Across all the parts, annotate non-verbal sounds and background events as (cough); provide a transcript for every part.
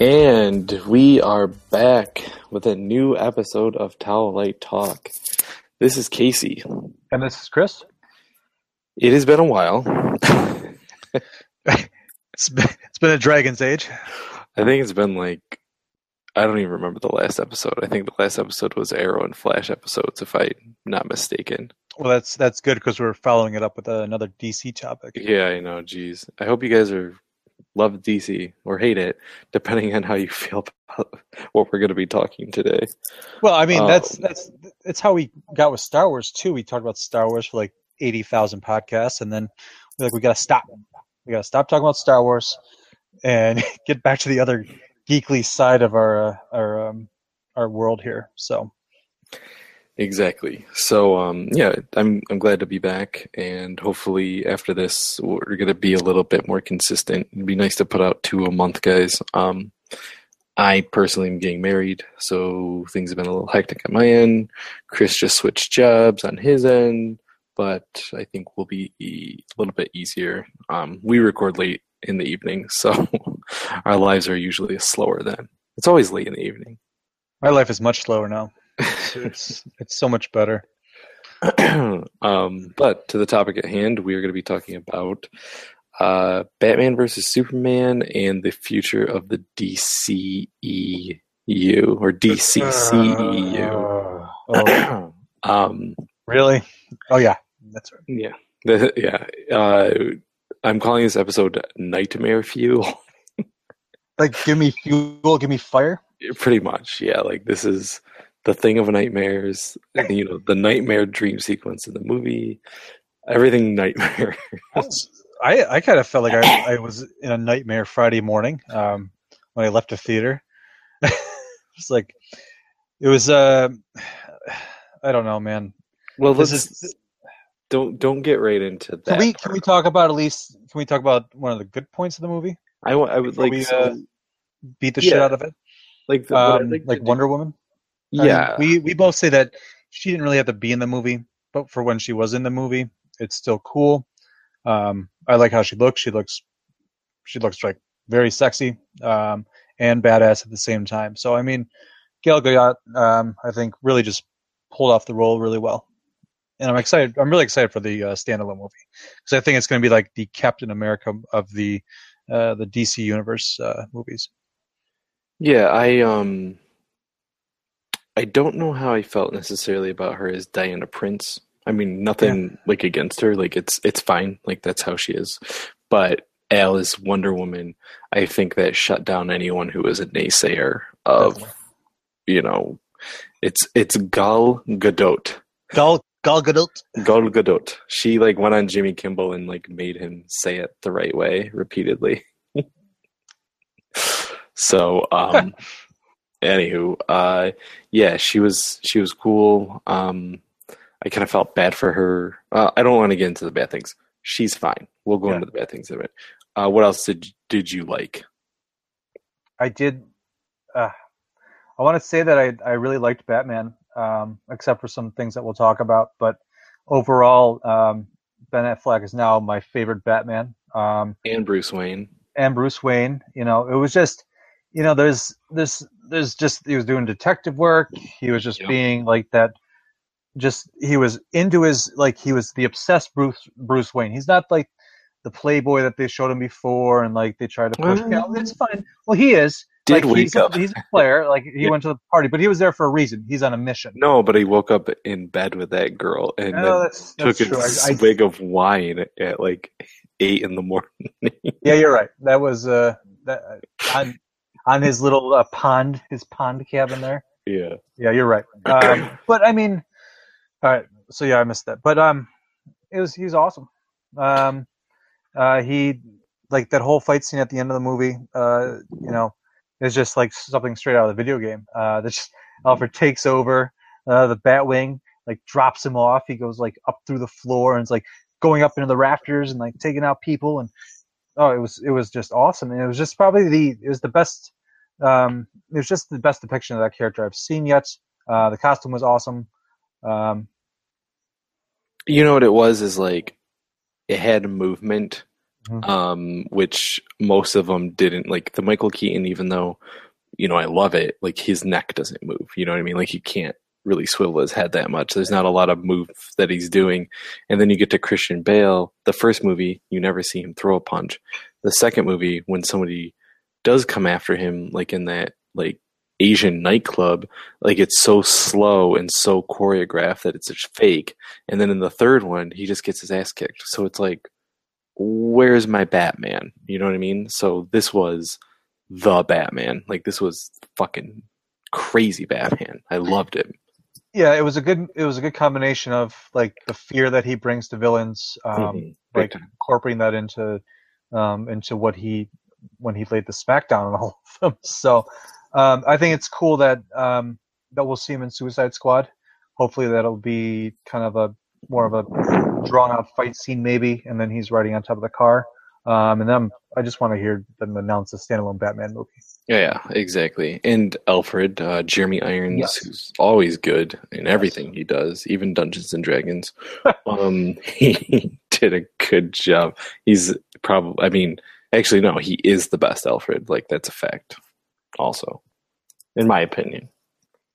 And we are back with a new episode of Towel Light Talk. This is Casey. And this is Chris. It has been a while. (laughs) it's been, it's been a Dragon's Age. I think it's been like I don't even remember the last episode. I think the last episode was Arrow and Flash episodes, if I'm not mistaken. Well, that's that's good because we're following it up with another DC topic. Yeah, I know. Jeez, I hope you guys are love DC or hate it, depending on how you feel about what we're going to be talking today. Well, I mean, um, that's that's that's how we got with Star Wars too. We talked about Star Wars for like eighty thousand podcasts, and then we're like, we got to stop. We got to stop talking about Star Wars and (laughs) get back to the other geekly side of our uh, our um, our world here. So exactly. So um, yeah, I'm I'm glad to be back, and hopefully after this we're to be a little bit more consistent. It'd be nice to put out two a month, guys. Um, I personally am getting married, so things have been a little hectic on my end. Chris just switched jobs on his end, but I think we'll be a little bit easier. Um, we record late in the evening, (laughs) so our lives are usually slower then. It's always late in the evening. My life is much slower now. It's it's, so much better. (clears throat) um, but to the topic at hand, we are going to be talking about uh, Batman versus Superman and the future of the DCEU or DCCEU. Uh, oh. (clears throat) um, really? Oh yeah, that's right. Yeah, yeah. Uh, I'm calling this episode Nightmare Fuel. (laughs) like, give me fuel, give me fire. Pretty much, yeah. Like this is the thing of nightmares. (laughs) you know, the nightmare dream sequence in the movie. Everything nightmare. I I kind of felt like I, I was in a nightmare Friday morning um, when I left the theater. (laughs) it's like it was. Uh, (sighs) I don't know, man. Well, this is don't don't get right into that. Can we can we talk about at least can we talk about one of the good points of the movie? I, I would like we, uh, beat the yeah. shit out of it. Like the, um, like, like Wonder do. Woman. Yeah, I mean, we we both say that she didn't really have to be in the movie, but for when she was in the movie, it's still cool. Um, I like how she looks. She looks she looks like very sexy um, and badass at the same time. So I mean, Gal Gadot, um, I think, really just pulled off the role really well and I'm excited. I'm really excited for the uh, standalone movie because I think it's going to be like the Captain America of the uh, the DC universe uh, movies. Yeah, I um, I don't know how I felt necessarily about her as Diana Prince. I mean, nothing yeah. like against her. Like it's it's fine. Like that's how she is. But Al is Wonder Woman. I think that shut down anyone who was a naysayer of, Definitely. you know, it's it's Gal Gadot. Gal Gal Gadot. Gal Gadot. She like went on Jimmy Kimmel and like made him say it the right way repeatedly. (laughs) so, um, (laughs) anywho, uh, yeah, she was she was cool. Um, I kind of felt bad for her. Uh, I don't want to get into the bad things. She's fine. We'll go yeah. into the bad things of it. Uh, what else did did you like? I did. Uh, I want to say that I I really liked Batman um, except for some things that we'll talk about. But overall, um, Ben Affleck is now my favorite Batman. Um, and Bruce Wayne. And Bruce Wayne. You know, it was just, you know, there's this there's just he was doing detective work. He was just yep. being like that. Just he was into his like he was the obsessed Bruce Bruce Wayne. He's not like the playboy that they showed him before and like they tried to push. Mm-hmm. It's fine. Well, he is did like, wake he's up. A, he's a player. Like he yeah. went to the party, but he was there for a reason. He's on a mission. No, but he woke up in bed with that girl and no, that's, that's took true. a I, swig I, of wine at like eight in the morning. yeah, you're right. That was uh that on on his little uh, pond, his pond cabin there. Yeah. Yeah, you're right. (clears throat) Um, but I mean, all right. So yeah, I missed that. But um, it was he's awesome. Um, uh, he like that whole fight scene at the end of the movie. Uh, you know is just like something straight out of the video game. Uh, that just Alfred takes over uh, the Batwing, like drops him off. He goes like up through the floor and it's like going up into the rafters and like taking out people. And oh, it was it was just awesome. And it was just probably the it was the best. Um, it was just the best depiction of that character I've seen yet. Uh, the costume was awesome. Um, you know what it was is like it had movement Mhm. um, which most of them didn't. Like the Michael Keaton, even though you know I love it, like his neck doesn't move. You know what I mean? Like he can't really swivel his head that much. There's not a lot of move that he's doing. And then you get to Christian Bale. The first movie, you never see him throw a punch. The second movie, when somebody does come after him, like in that like Asian nightclub, like it's so slow and so choreographed that it's just fake. And then in the third one, he just gets his ass kicked. So it's like, where's my Batman? You know what I mean? So this was the Batman. Like this was fucking crazy Batman. I loved it. Yeah, it was a good it was a good combination of like the fear that he brings to villains, um, Mhm. Like incorporating that into um, into what he when he laid the smackdown on all of them. (laughs) So um, I think it's cool that um, that we'll see him in Suicide Squad. Hopefully that'll be kind of a more of a drawn out fight scene maybe, and then he's riding on top of the car. Um, and then I just want to hear them announce a standalone Batman movie. Yeah, yeah, exactly. And Alfred, uh, Jeremy Irons, Yes. who's always good in everything he does, even Dungeons and Dragons. (laughs) um, (laughs) he did a good job. He's probably, I mean, actually, no, he is the best Alfred. Like, that's a fact, also, in my opinion.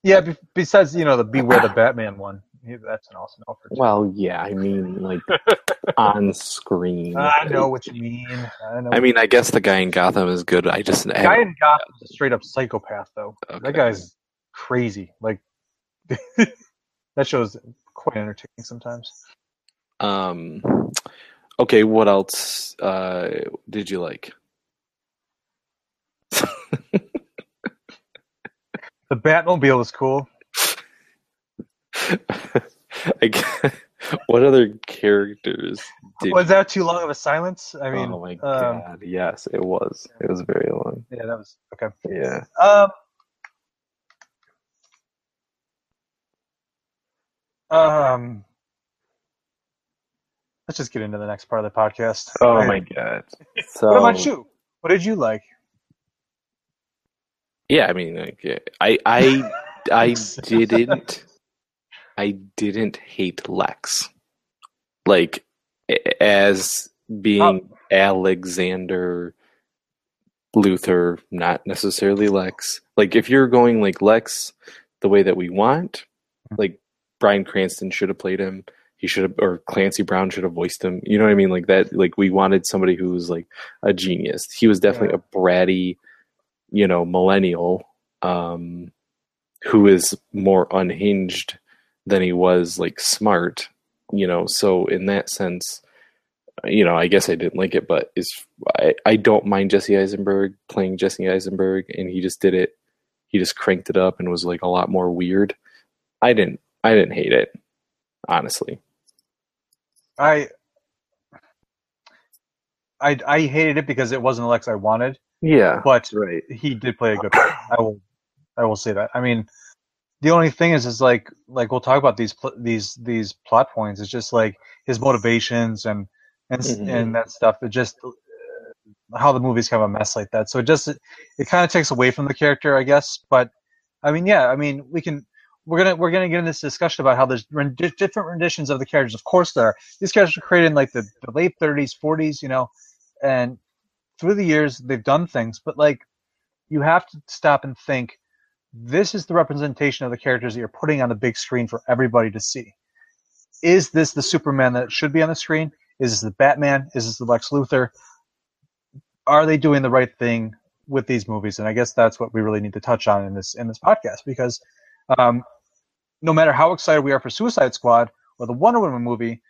Yeah, be- besides you know the Beware the (clears throat) Batman one, that's an awesome Alfred. Well, yeah, I mean, like, (laughs) on screen. I know what you mean. I know. I mean, I guess the guy in Gotham is good. I just, the guy in Gotham is a straight up psychopath, though. okay. That guy's crazy. Like (laughs) that show's quite entertaining sometimes. Um, okay, what else uh, did you like? The Batmobile is cool. (laughs) I (laughs) what other characters did Was that too long of a silence? I mean, oh my um, god yes it was it was very long yeah, that was okay. yeah Um, um, let's just get into the next part of the podcast. oh my god. So (laughs) What about you? What did you like? yeah i mean like, i i (laughs) i didn't i didn't hate lex. Like as being oh. alexander luther not necessarily lex. Like if you're going like lex the way that we want mm-hmm. like bryan cranston should have played him he should have or clancy brown should have voiced him. You know what i mean? Like that like we wanted somebody who was like a genius. He was definitely a bratty you know millennial um who is more unhinged than he was like smart you know? So in that sense you know i guess i didn't like it but is I, I don't mind jesse eisenberg playing jesse eisenberg and he just did it. He just cranked it up and was like a lot more weird. I didn't i didn't hate it honestly I, I, I hated it because it wasn't Alex I wanted, yeah but right he did play a good part. (coughs) I will, I will say that. I mean, the only thing is, is like, like we'll talk about these, pl- these, these plot points. It's just like his motivations and, and, s Mhm. and that stuff. It just, uh, how the movie's kind of a mess like that. So it just, it kind of takes away from the character, I guess. But, I mean, yeah, I mean, we can, we're gonna, we're gonna get in this discussion about how there's rendi- different renditions of the characters. Of course, there are. These characters were created in like the, the late 30s, 40s, you know, and through the years they've done things, but like you have to stop and think this is the representation of the characters that you're putting on the big screen for everybody to see. Is this the Superman that should be on the screen? Is this the Batman? Is this the Lex Luthor? Are they doing the right thing with these movies? And I guess that's what we really need to touch on in this in this podcast because um, no matter how excited we are for Suicide Squad or the Wonder Woman movie,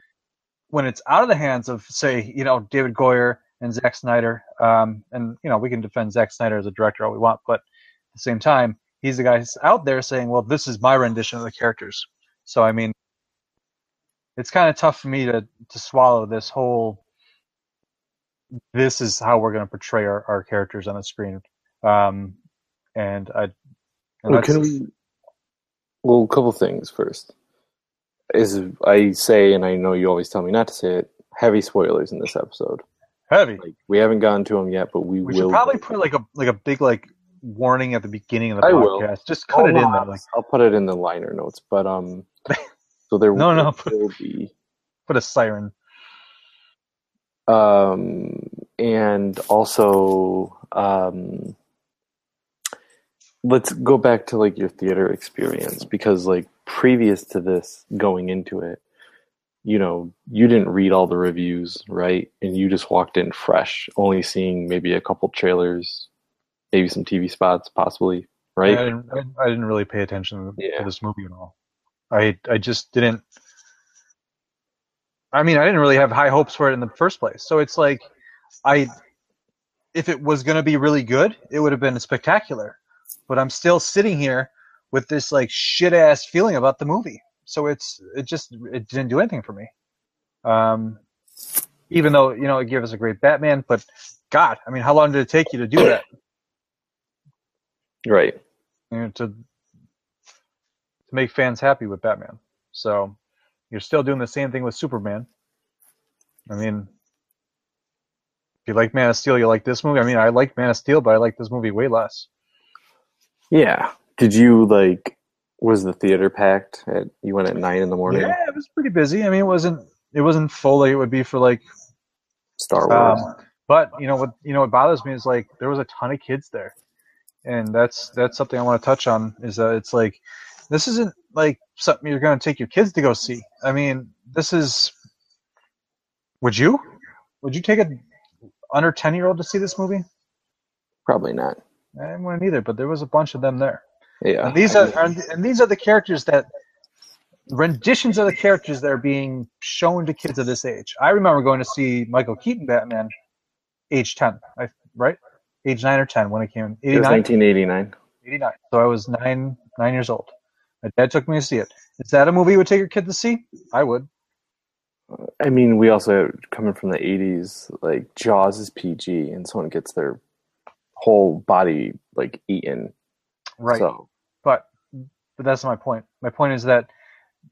when it's out of the hands of say you know David Goyer and Zack Snyder, um, and you know we can defend Zack Snyder as a director all we want, but at the same time he's the guy who's out there saying, well, this is my rendition of the characters. So I mean, it's kind of tough for me to to swallow this whole. This is how we're going to portray our, our characters on the screen, um, and I. and Well, can we? Well, a couple things first. Is I say, and I know you always tell me not to say it. Heavy spoilers in this episode. heavy? Like we haven't gotten to them yet, but we, We will. should probably put like a like a big like warning at the beginning of the I will. podcast. Just cut Oh, it in there. Like I'll put it in the liner notes, but um, (laughs) so there No, will, no. will be put a siren. um and also um, let's go back to like your theater experience because like previous to this going into it you know you didn't read all the reviews right and you just walked in fresh only seeing maybe a couple trailers maybe some tv spots possibly right I didn't, I didn't really pay attention Yeah. to this movie at all. I I just didn't. I mean, I didn't really have high hopes for it in the first place. So it's like, I, if it was going to be really good, it would have been spectacular. But I'm still sitting here with this like shit ass feeling about the movie. So it's it just it didn't do anything for me. Um, even though you know it gave us a great Batman, but God, I mean, how long did it take you to do that? (clears throat) right you know, to to make fans happy with Batman. So you're still doing the same thing with Superman. I mean, if you like Man of Steel, you like this movie. I mean, I like Man of Steel, but I like this movie way less. Yeah did you like was the theater packed at you went at nine in the morning Yeah, it was pretty busy. I mean, it wasn't it wasn't full like it would be for like. star wars Um, but you know what? You know what bothers me is like there was a ton of kids there, and that's that's something I want to touch on. Is that it's like this isn't like something you're going to take your kids to go see. I mean, this is. Would you? Would you take a under ten year old to see this movie? probably not I didn't want either, but there was a bunch of them there. yeah And these are and these are the characters that renditions of the characters that are being shown to kids of this age. I remember going to see Michael Keaton Batman, age ten, I, right? Age nine or ten when it came. it was 89? 1989 89. So I was nine nine years old. My dad took me to see it. Is that a movie you would take your kid to see? I would. I mean, we also coming from the '80s. Like Jaws is PG, and someone gets their whole body like eaten. Right. So But but that's not my point. My point is that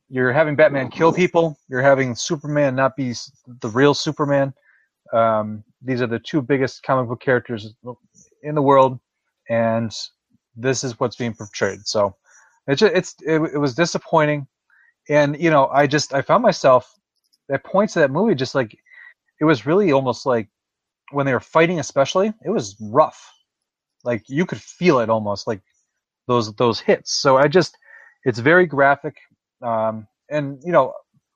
you're having Batman kill people. You're having Superman not be the real Superman. Um, these are the two biggest comic book characters in the world, and this is what's being portrayed. So it's just, it's it, it was disappointing, and you know I just I found myself at points of that movie just like it was really almost like when they were fighting, especially it was rough. Like you could feel it almost like those those hits. So I just it's very graphic, um, and you know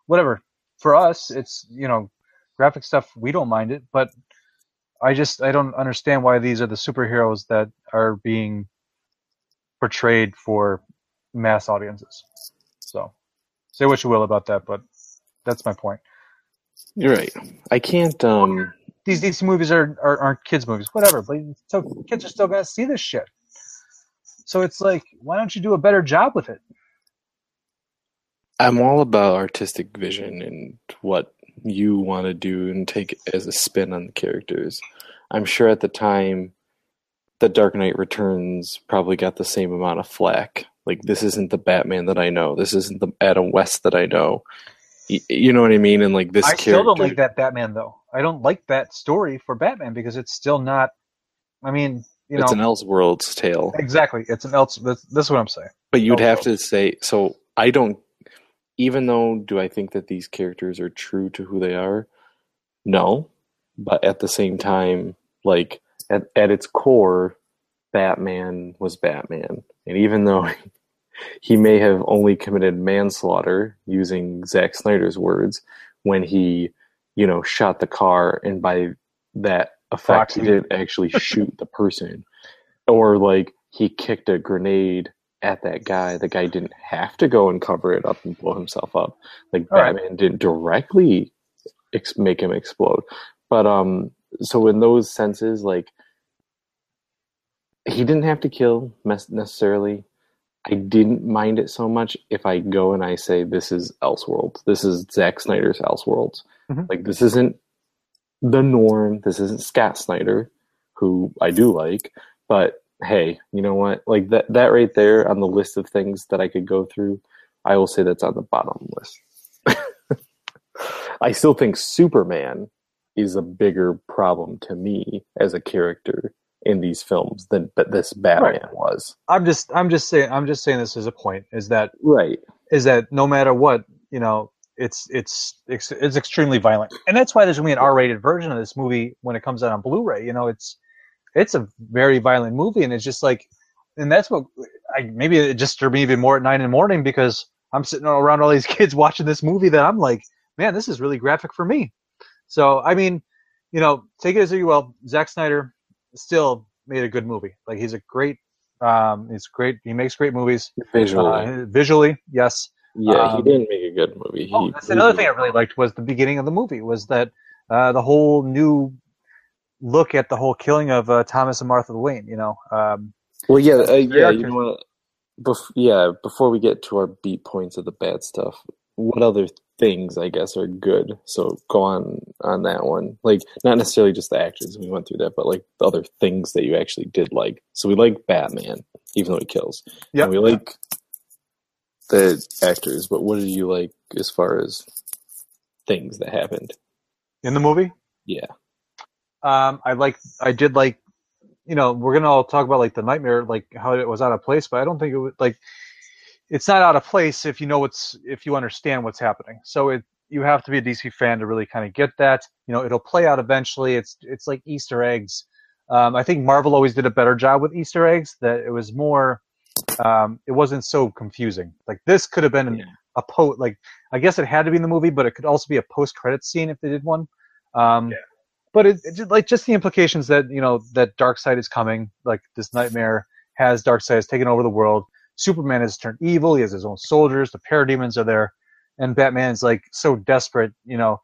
whatever for us it's you know graphic stuff we don't mind it, but I just I don't understand why these are the superheroes that are being portrayed for mass audiences. So say what you will about that, but that's my point. you're right. I can't. Um, These these movies are, are aren't kids movies, whatever. But so kids are still gonna see this shit. So it's like, why don't you do a better job with it? I'm all about artistic vision and what you want to do and take as a spin on the characters. I'm sure at the time, The Dark Knight Returns probably got the same amount of flack. Like, this isn't the Batman that I know. This isn't the Adam West that I know. You know what I mean? And like this I character, still don't like that Batman though. I don't like that story for Batman because it's still not. I mean, you it's know, it's an Elseworlds tale. exactly. It's an else. This, this is what I'm saying. But you'd have to say so. I don't. Even though, do I think that these characters are true to who they are? No, but at the same time, like at at its core, Batman was Batman, and even though (laughs) he may have only committed manslaughter, using Zack Snyder's words, when he, you know, shot the car, and by that effect, he didn't actually (laughs) shoot the person, or like he kicked a grenade at that guy. The guy didn't have to go and cover it up and blow himself up. Like All right. Batman didn't directly ex- make him explode. But um, so in those senses, like he didn't have to kill mes- necessarily. I didn't mind it so much if I go and I say this is Elseworlds. This is Zack Snyder's Elseworlds. Mhm. Like this isn't the norm. This isn't Scott Snyder, who I do like, but hey, you know what? Like that that right there on the list of things that I could go through, I will say that's on the bottom list. (laughs) I still think Superman is a bigger problem to me as a character in these films than but this Batman was. I'm just I'm just saying I'm just saying this as a point is that Right. is that no matter what you know it's it's it's, it's extremely violent, and that's why there's gonna be an R-rated version of this movie when it comes out on Blu-ray. You know, it's it's a very violent movie, and it's just like, and that's what I maybe it just disturbed me even more at nine in the morning because I'm sitting around all these (laughs) kids watching this movie that I'm like, man, this is really graphic for me. So I mean, you know, take it as you will. Zack Snyder still made a good movie. Like he's a great, um, he's great. He makes great movies Visually, uh, visually. Yes. yeah, he um, didn't make a good movie. Oh, he, that's another thing I really liked was the beginning of the movie was that uh, the whole new look at the whole killing of uh, Thomas and Martha Wayne. You know, um, Well, yeah, uh, yeah. You know? Bef- yeah, before we get to our beat points of the bad stuff, what other things I guess are good? So go on on that one. Like not necessarily just the actions we went through that, but like the other things that you actually did like. So we like Batman, even though he kills. yeah we like the actors, but what did you like as far as things that happened? in the movie. Yeah. Um, I like, I did like, you know, we're gonna all talk about like the nightmare, like how it was out of place, but I don't think it was like, it's not out of place if you know what's, if you understand what's happening. So it, you have to be a DC fan to really kind of get that. You know, it'll play out eventually. It's, it's like Easter eggs. Um, I think Marvel always did a better job with Easter eggs. That it was more, um, it wasn't so confusing. Like this could have been Yeah. a po like I guess it had to be in the movie, but it could also be a post credit scene if they did one. Um, Yeah. But it, it just, like just the implications that you know that Darkseid is coming, like this nightmare has Darkseid has taken over the world. Superman has turned evil. He has his own soldiers. The parademons are there, and Batman is like so desperate. You know,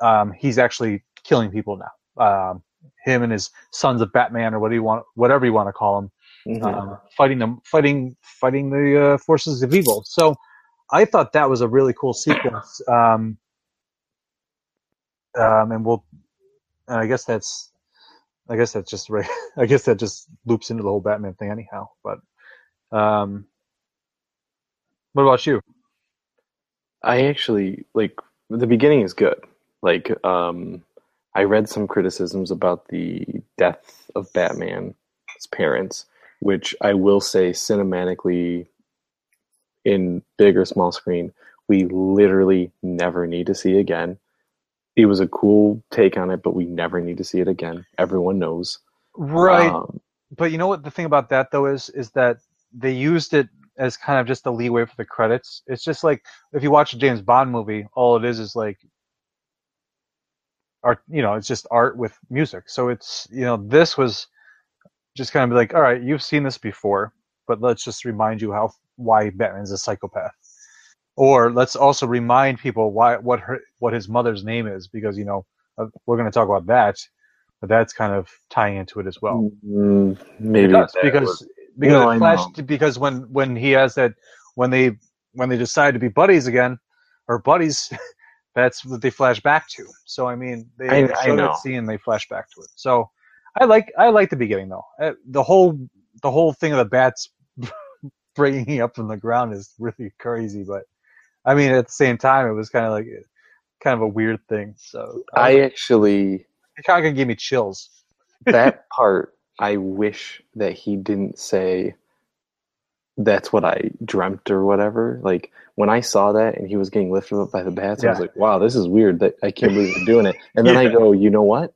um, he's actually killing people now. Um, him and his sons of Batman, or what you want, whatever you want to call them, Mhm. um, fighting them, fighting, fighting the uh, forces of evil. So I thought that was a really cool sequence. Um, um, and we'll, and I guess that's, I guess that's just right. (laughs) I guess that just loops into the whole Batman thing anyhow. But, um, what about you? I actually like the beginning is good. Like, um, I read some criticisms about the death of Batman's parents, which I will say cinematically, in big or small screen, we literally never need to see again. It was a cool take on it, but we never need to see it again. Everyone knows. Right. Um, but you know what the thing about that though is is that they used it as kind of just a leeway for the credits. It's just like if you watch a James Bond movie, all it is is like art. You know, it's just art with music. So it's you know this was just kind of like, all right, you've seen this before, but let's just remind you how why Batman's a psychopath. Or let's also remind people why what her what his mother's name is because you know uh, we're going to talk about that, but that's kind of tying into it as well. mm, maybe It does, because because No, I it flashed because when when he has that when they when they decide to be buddies again or buddies (laughs) that's what they flash back to. So i mean they I- I show know. that scene and they flash back to it. So i like i like the beginning though. Uh, the whole the whole thing of the bats (laughs) bringing me up from the ground is really crazy but i mean at the same time it was kind of like kind of a weird thing so I actually it kind of gave me chills. That (laughs) part I wish that he didn't say that's what I dreamt or whatever. Like when I saw that and he was getting lifted up by the bats, I was like, wow, this is weird that I can't believe they're doing it. (laughs) And then I go, you know what?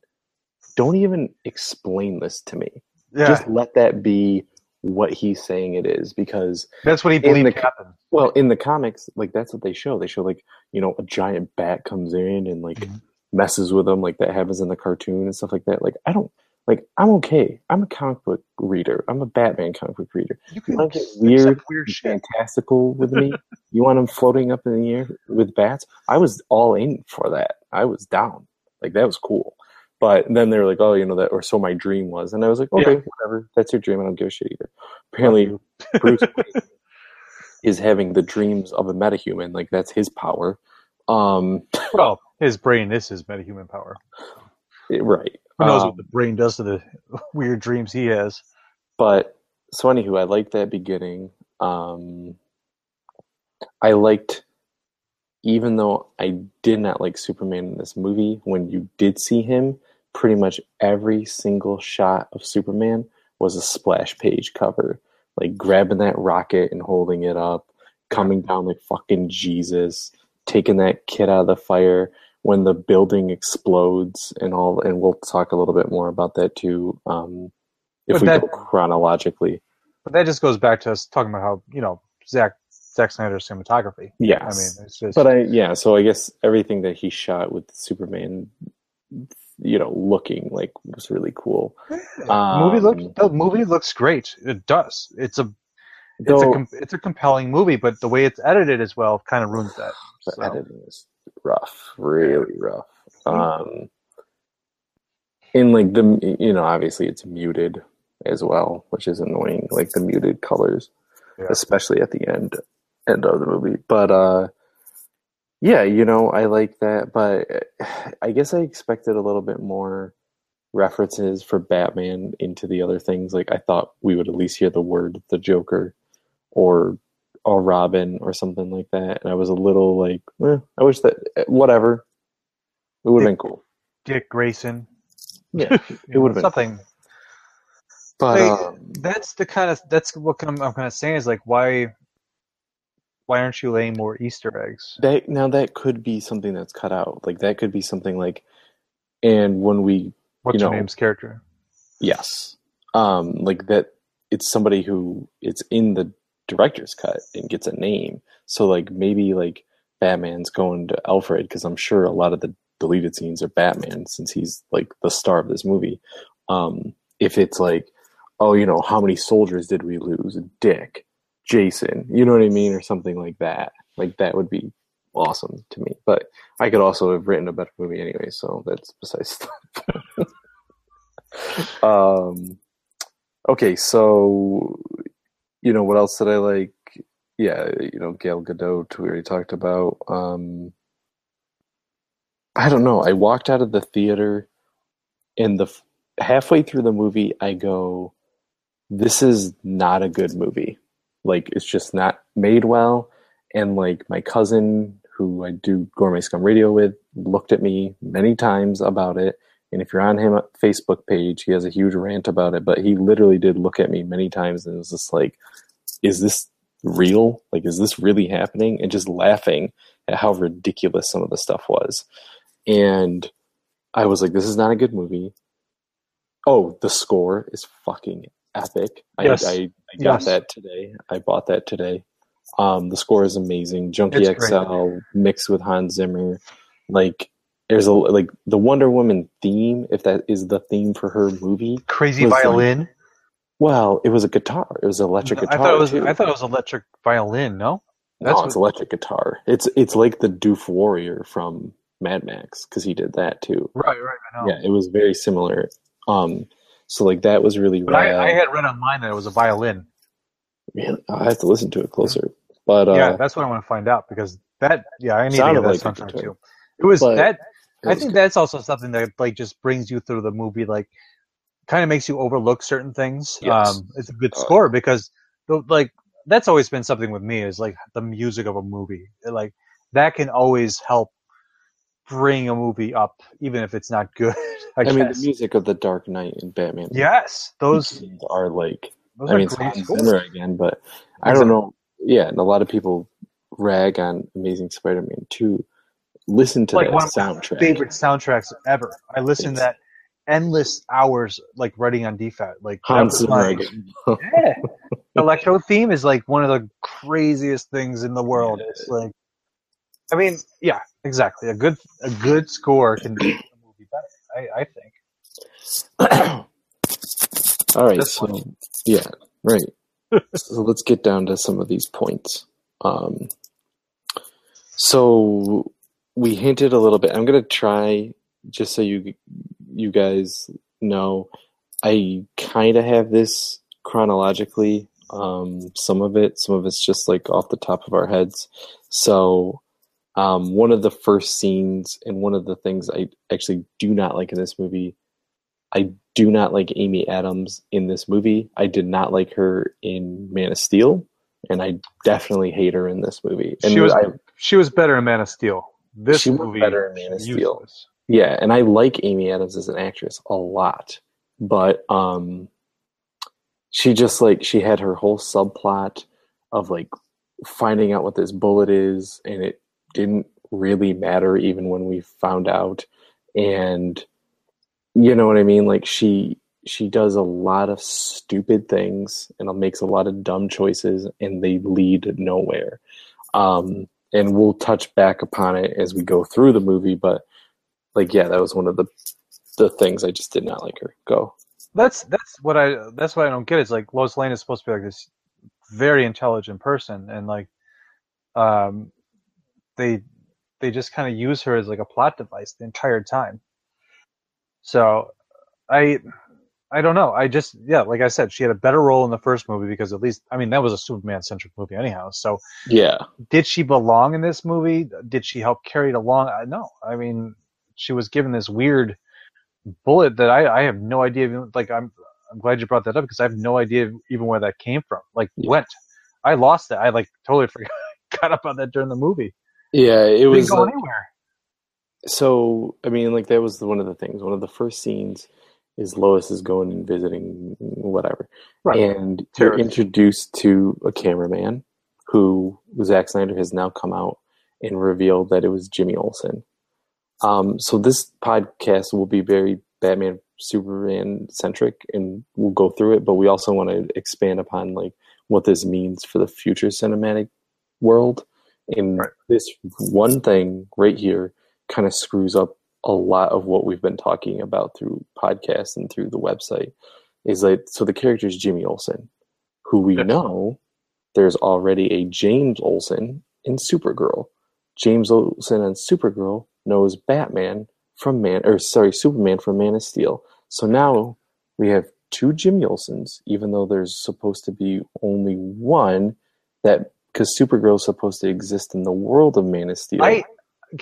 Don't even explain this to me. yeah Just let that be what he's saying it is because that's what he in believed the- happened well, in the comics, like that's what they show. They show like, you know, a giant bat comes in and like Mhm. messes with them like that happens in the cartoon and stuff like that. Like I don't like I'm okay. I'm a comic book reader. I'm a Batman comic book reader. you can get weird, weird shit fantastical with me? (laughs) you want them floating up in the air with bats? I was all in for that. I was down. Like that was cool. But then they were like, oh, you know that, or so my dream was, and I was like, okay, whatever. That's your dream. I don't give a shit either. Apparently, (laughs) Bruce Wayne is having the dreams of a metahuman. Like that's his power. Um, Well, his brain is his metahuman power. (laughs) right. Who knows Um, what the brain does to the (laughs) weird dreams he has? But so anywho, I liked that beginning. Um, I liked, even though I did not like Superman in this movie, when you did see him, pretty much every single shot of Superman was a splash page cover, like grabbing that rocket and holding it up, coming down like fucking Jesus, taking that kid out of the fire when the building explodes and all and we'll talk a little bit more about that too um, if But we that- go chronologically But that just goes back to us talking about how you know Zach Zack Snyder's cinematography. Yeah, I mean, it's just but i yeah so i guess everything that he shot with superman you know looking like was really cool movie um, looks the movie looks great. It does. It's a it's a though com- it's a compelling movie, but the way it's edited as well kind of ruins that. So, editing is rough really rough. Um in like the you know obviously it's muted as well which is annoying like the muted colors Yeah. especially at the end end of the movie. But uh yeah you know i like that but i guess i expected a little bit more references for batman into the other things. Like i thought we would at least hear the word the joker or or robin or something like that and i was a little like eh, i wish that whatever it would have been cool Dick Grayson. Yeah, (laughs) it would've been something. but Like, um, that's the kind of that's what I'm, I'm kind of saying is like why why aren't you laying more Easter eggs? That now that could be something that's cut out. Like that could be something like, and when we What's You your know- name's character? yes, um, like that, it's somebody who it's in the director's cut and gets a name. So like maybe like Batman's going to Alfred because I'm sure a lot of the deleted scenes are Batman since he's like the star of this movie. Um, if it's like, oh, you know, how many soldiers did we lose? Dick, Jason, you know what I mean, or something like that. Like that would be awesome to me. But I could also have written a better movie anyway, so that's besides the (laughs) (laughs) um, okay, so you know what else did I like? Yeah, you know, Gal Gadot, We already talked about. Um, I don't know. I walked out of the theater, and the halfway through the movie, I go, "This is not a good movie. Like, it's just not made well." And like my cousin, who I do Gourmet Scum Radio with, looked at me many times about it. And if you're on him Facebook page, he has a huge rant about it. But he literally did look at me many times and was just like, "Is this real? Like, is this really happening?" And just laughing at how ridiculous some of the stuff was. And I was like, "This is not a good movie." Oh, the score is fucking epic. Yes. I, I, I got Yes. that today. I bought that today. Um, the score is amazing. Junkie It's great. XL mixed with Hans Zimmer. Like there's a like the Wonder Woman theme, if that is the theme for her movie. Crazy Was like- violin. Well, it was a guitar. It was electric I guitar. thought it was too. I thought it was electric violin. No, no, that's it's electric guitar. It's it's like the Doof Warrior from Mad Max because he did that too. right, right. I know. Yeah, it was very similar. Um, so like that was really But. I, I had read online that it was a violin. Really, I have to listen to it closer. But uh, yeah, that's what I want to find out because that. Yeah, I need to get that like guitar. too. It was But that. I think good. that's also something that like just brings you through the movie. Like, kind of makes you overlook certain things. Yes. Um, it's a good Uh, score because the like that's always been something with me is like the music of a movie. Like that can always help bring a movie up, even if it's not (laughs) good. I, I, mean, the music of the Dark Knight and Batman. yes, those are like those I are mean, it's. Zimmer again, but I don't know. Yeah, and a lot of people rag on Amazing Spider-Man 2. Listen to like that one of my soundtrack. favorite soundtracks ever. I listened It's- that endless hours like writing on DFAT. Like Hans Zimmer yeah. (laughs) Electro theme is like one of the craziest things in the world. It's like, I mean, yeah, exactly. A good a good score can make a movie better. I, I think. (coughs) All right, This so one. yeah, right. (laughs) so let's get down to some of these points. Um, so we hinted a little bit. I'm gonna try just so you you guys know. I kind of have this chronologically. Um, some of it, some of it's just like off the top of our heads. So, um, one of the first scenes and one of the things I actually do not like in this movie, I do not like Amy Adams in this movie. I did not like her in Man of Steel, and I definitely hate her in this movie. And She was- I, She was better in Man of Steel. This She was movie better in Man of Steel. yeah, and I like Amy Adams as an actress a lot, but um, she just like she had her whole subplot of like finding out what this bullet is, and it didn't really matter even when we found out and you know what i mean? Like she she does a lot of stupid things and makes a lot of dumb choices and they lead nowhere. Um and we'll touch back upon it as we go through the movie but like yeah that was one of the the things i just did not like her go That's that's what I that's what I don't get. Is like Lois Lane is supposed to be like this very intelligent person, and like, um, they they just kind of use her as like a plot device the entire time. So, I I don't know. I just yeah, like I said, she had a better role in the first movie because at least I mean that was a Superman centric movie anyhow. So yeah did she belong in this movie? Did she help carry it along? No. I mean, she was given this weird bullet that I, I have no idea. Even, like, I'm I'm glad you brought that up because I have no idea even where that came from. Like, Yeah. went. I lost it. I like totally (laughs) forgot about that during the movie. yeah it It was go like- anywhere. so i mean like that was one of the things one of the first scenes is lois is going and visiting whatever and you're introduced to a cameraman who Zack Snyder has now come out and revealed that it was Jimmy Olsen. Um, so this podcast will be very Batman Superman centric, and we'll go through it. But we also want to expand upon like what this means for the future cinematic world. And Right. this one thing right here kind of screws up a lot of what we've been talking about through podcasts and through the website. Is like so the character is Jimmy Olsen, who we know there's already a James Olsen in Supergirl. James Olsen on Supergirl knows Batman from Man or sorry, Superman from Man of Steel. So now we have two Jimmy Olsens, even though there's supposed to be only one that because Supergirl is supposed to exist in the world of Man of Steel. I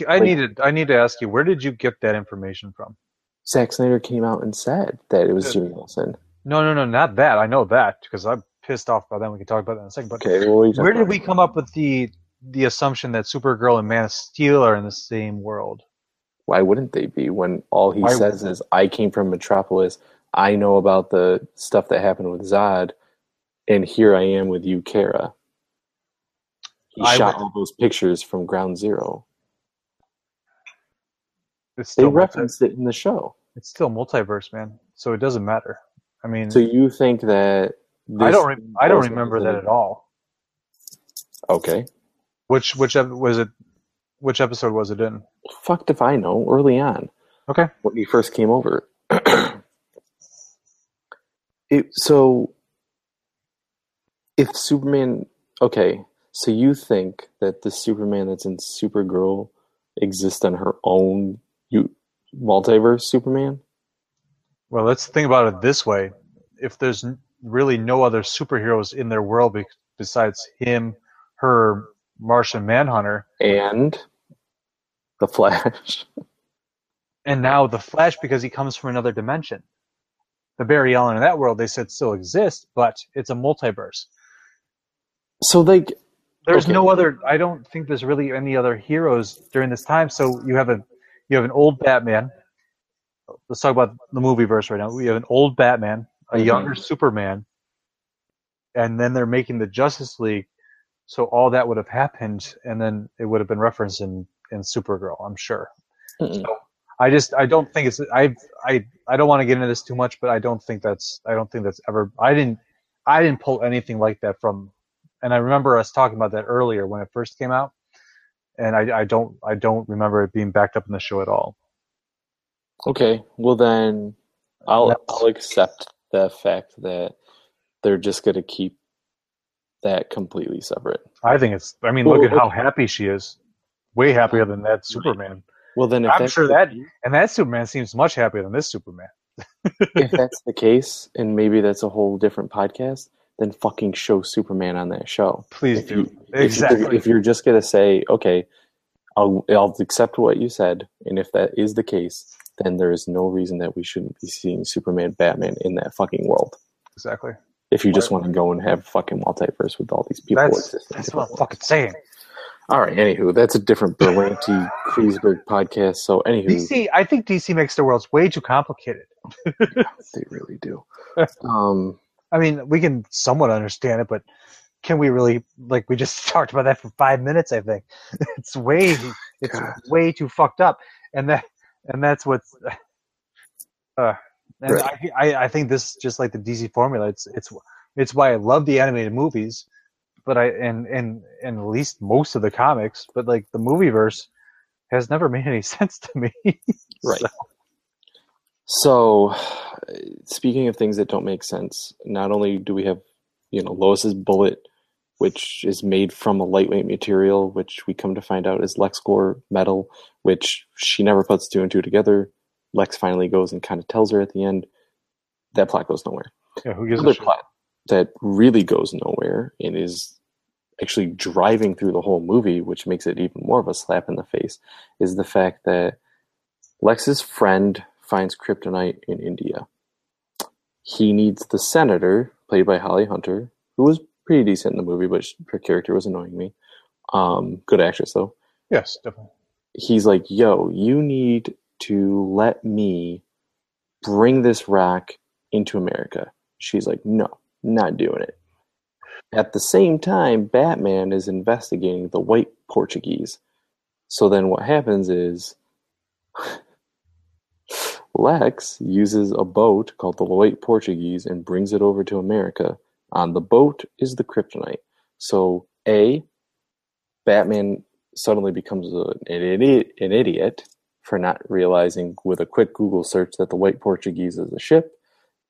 I Like- needed I need to ask you where did you get that information from? Zack Snyder came out and said that it was Good. Jimmy Olsen. No, no, no, not that. I know that because I'm pissed off by that. We can talk about that in a second. But Okay, well, what are you talking where did we come up with the the assumption that Supergirl and Man of Steel are in the same world? why wouldn't they be when all he Why- says is i came from metropolis i know about the stuff that happened with zod and here i am with you kara he I shot would- all those pictures from ground zero It's they multi- referenced it in the show it's still multiverse, man. So it doesn't matter. I mean, so you think that I don't re- I don't remember that at all. okay Which which was it? Which episode was it in? fucked if i know early on Okay. when he first came over. (clears throat) it, so, if Superman, okay, so you think that the Superman that's in Supergirl exists on her own you, multiverse Superman? Well, let's think about it this way: if there's really no other superheroes in their world be- besides him, her, Martian Manhunter, And the Flash. and now the Flash because he comes from another dimension. The Barry Allen in that world they said still exists, but it's a multiverse. So, like, There's Okay. no other. I don't think there's really any other heroes during this time. So you have a you have an old Batman. Let's talk about the movie verse right now. We have an old Batman, a Mhm. younger Superman, and then they're making the Justice League. So all that would have happened, and then it would have been referenced in in Supergirl. I'm sure. mm-mm. I just I don't think it's I I I don't want to get into this too much, but I don't think that's I don't think that's ever I didn't I didn't pull anything like that from, and I remember us talking about that earlier when it first came out, and I I don't I don't remember it being backed up in the show at all. okay, well, then I'll, I'll accept the fact that they're just going to keep that completely separate. I think it's I mean Well, look at how happy she is, way happier than that Superman, Well, then if I'm sure that- and that Superman seems much happier than this Superman. if that's the case, and maybe that's a whole different podcast, then fucking show Superman on that show. Please If do you- If you're, exactly. if you're just gonna say, okay, I'll I'll accept what you said, and if that is the case, then there is no reason that we shouldn't be seeing Superman, Batman in that fucking world. exactly. If you just want to go and have fucking multiverse with all these people That's that's what I'm fucking saying. All right. Anywho, that's a different Berlanti Kreisberg podcast. So, anywho, DC, I think DC makes the worlds way too complicated. they really do. (laughs) Um, I mean, we can somewhat understand it, but can we really like we just (laughs) talked about that for five minutes? I think (laughs) it's way It's God. way too fucked up, and that and that's what's. Uh, and Right. I, I I think this just like the DC formula. It's it's it's why I love the animated movies, but I and and and at least most of the comics, but like the movie verse has never made any (laughs) sense to me. Right. So, speaking of things that don't make sense, not only do we have, you know, Lois's bullet, which is made from a lightweight material, which we come to find out is LexCorp metal, which she never puts two and two together. Lex finally goes and kind of tells her at the end. That plot goes nowhere. Yeah, who gives a Another plot that really goes nowhere and is actually driving through the whole movie, which makes it even more of a slap in the face, is the fact that Lex's friend finds kryptonite in India. He needs the senator, played by Holly Hunter, who was pretty decent in the movie, but her character was annoying me. Um, good actress though. Yes, definitely. He's like, "Yo, you need to let me bring this rock into America." She's like, "No, not doing it." At the same time, Batman is investigating the white Portuguese. So then what happens is Lex uses a boat called the White Portuguese and brings it over to America. On the boat is the kryptonite. So, A, Batman suddenly becomes an, idiot, an idiot for not realizing with a quick Google search that the White Portuguese is a ship.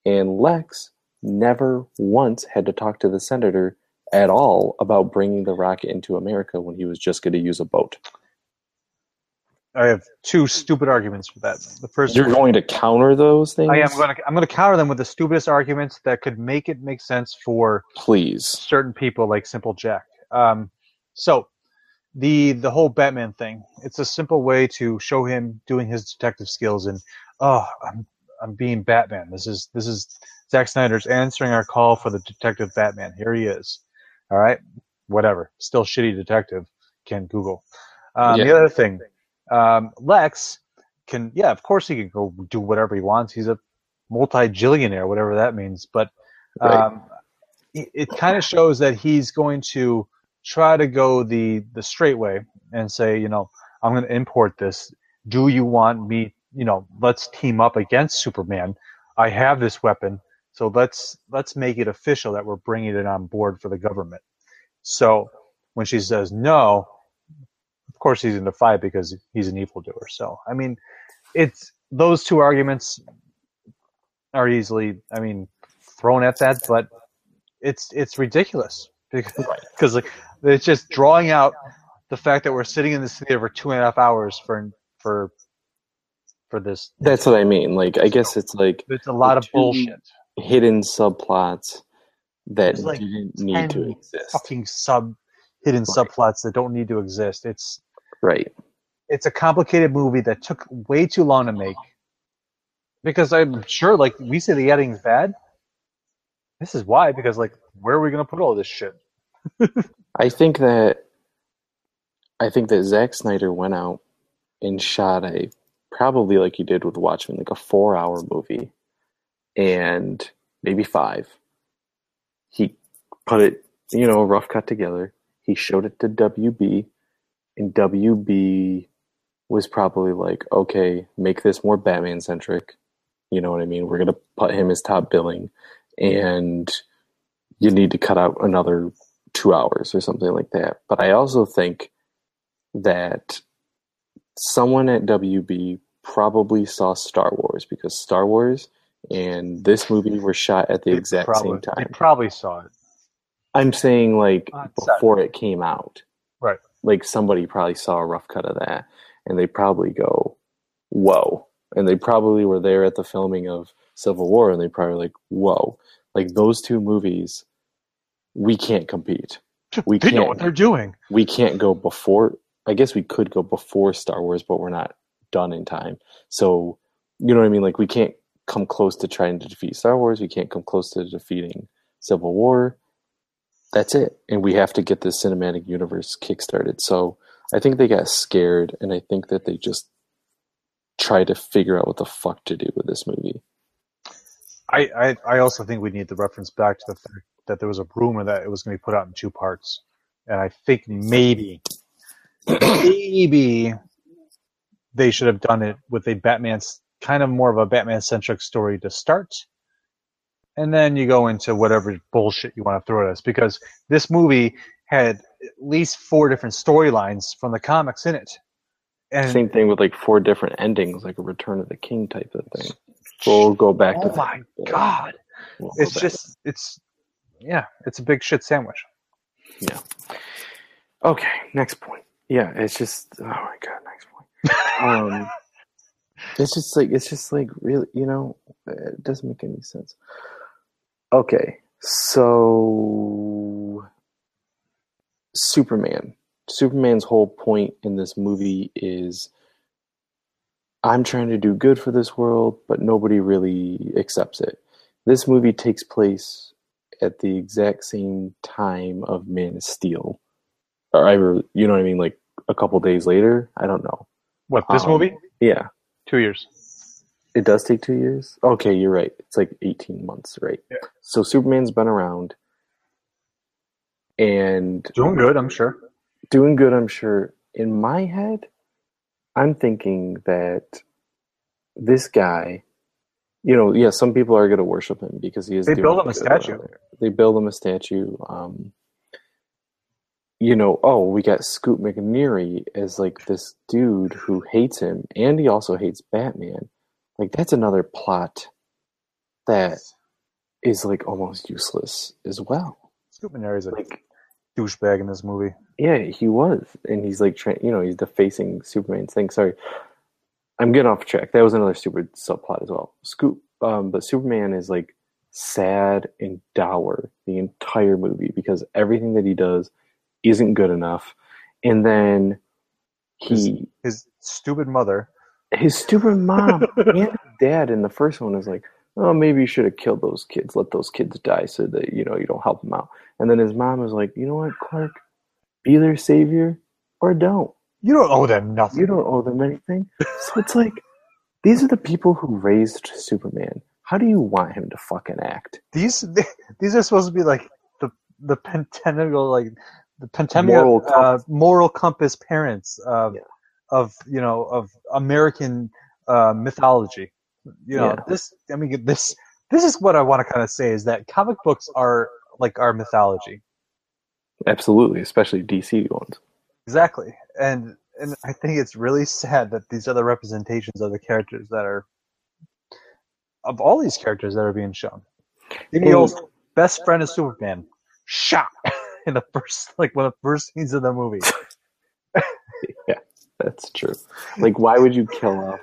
And Lex never once had to talk to the senator at all about bringing the rocket into America when he was just going to use a boat. I have two stupid arguments for that. The first You're one- going to counter those things? I am going to I'm going to counter them with the stupidest arguments that could make it make sense for Please. certain people like Simple Jack. Um, so the the whole Batman thing, it's a simple way to show him doing his detective skills and oh, I'm I'm being Batman. This is this is Zack Snyder's answering our call for the detective Batman. Here he is. All right, whatever. Still shitty detective. Can Google. Um, Yeah. The other thing, um, Lex can yeah, of course he can go do whatever he wants. He's a multi-jillionaire, whatever that means. But Right. um, it, it kind of shows that he's going to try to go the the straight way and say, you know, I'm going to import this. Do you want me? You know, let's team up against Superman. I have this weapon, so let's let's make it official that we're bringing it on board for the government. So when she says no, of course he's in the fight because he's an evildoer. So I mean, it's those two arguments are easily, I mean, thrown at that, but it's it's ridiculous (laughs) because because like it's just drawing out the fact that we're sitting in this theater for two and a half hours for for for this. That's what I mean. Like, I guess it's like It's a lot of bullshit. hidden subplots that like didn't need to exist. Fucking sub hidden subplots that don't need to exist. It's Right. it's a complicated movie that took way too long to make. Because I'm sure, like we say, the editing's bad. This is why. Because like, where are we gonna put all this shit? (laughs) I think that I think that Zack Snyder went out and shot a probably like he did with Watchmen, like a four hour movie and maybe five. He put it, you know, a rough cut together. He showed it to WB and WB was probably like, okay, make this more Batman centric. You know what I mean? We're gonna put him as top billing and you need to cut out another two hours or something like that. But I also think that someone at WB probably saw Star Wars because Star Wars and this movie were shot at the They exact probably, same time. They probably saw it. I'm saying like before it came out. Right. Like somebody probably saw a rough cut of that and they probably go, Whoa. And they probably were there at the filming of Civil War and they probably like, Whoa. Like those two movies, we can't compete. (laughs) We they can't, know what they're doing. we can't go before I guess we could go before Star Wars, but we're not done in time. So you know what I mean? Like we can't come close to trying to defeat Star Wars. We can't come close to defeating Civil War. That's it. And we have to get this cinematic universe kickstarted. So I think they got scared and I think that they just tried to figure out what the fuck to do with this movie. I, I, I also think we need to reference back to the fact that there was a rumor that it was going to be put out in two parts, and I think maybe maybe they should have done it with a Batman kind of more of a Batman centric story to start. And then you go into whatever bullshit you want to throw at us because this movie had at least four different storylines from the comics in it. And Same thing with like four different endings, like a Return of the King type of thing. We'll go back to oh my god, We'll it's back. just it's yeah, it's a big shit sandwich. yeah. Okay, next point. Yeah, it's just oh my god, next point. (laughs) Um, it's just like it's just like really, you know, it doesn't make any sense. Okay, so Superman. Superman's whole point in this movie is I'm trying to do good for this world, but nobody really accepts it. This movie takes place at the exact same time of Man of Steel. Or I, you know what I mean? Like a couple days later? I don't know. What this Um, movie? Yeah. Two years. It does take two years? Okay, you're right. It's like 18 months, right? Yeah. So Superman's been around and Doing good, I'm sure. doing good, I'm sure. In my head, I'm thinking that this guy, you know, yeah, some people are going to worship him because he is. They build him a statue. They build him a statue. Um, you know, oh, we got Scoot McNairy as like this dude who hates him, and he also hates Batman. Like that's another plot that is like almost useless as well. Scoot is a Like douchebag in this movie. Yeah, he was, and he's like, trying, you know, he's defacing Superman's thing. Sorry, I'm getting off track. That was another stupid subplot as well. Scoop, um, but Superman is like sad and dour the entire movie because everything that he does isn't good enough, and then he, His stupid mother. His stupid mom and (laughs) dad in the first one is like, oh, maybe you should have killed those kids, let those kids die, so that you know you don't help them out. And then his mom is like, you know what, Clark, be their savior or don't. You don't owe them nothing. You don't owe them anything. So it's like, these are the people who raised Superman. How do you want him to fucking act? these (laughs) these are supposed to be like the the pentenical like the pentemic Moral uh, compass. moral compass parents of Yeah. Of you know of American uh, mythology. You know Yeah. this. I mean this. This is what I want to kind of say is that comic books are like our mythology. Absolutely, especially DC ones. Exactly, and and I think it's really sad that these other representations of the characters that are of all these characters that are being shown. And- best friend of Superman, shot (laughs) in the first like one of the first scenes of the movie. (laughs) (laughs) That's true. Like, why would you kill off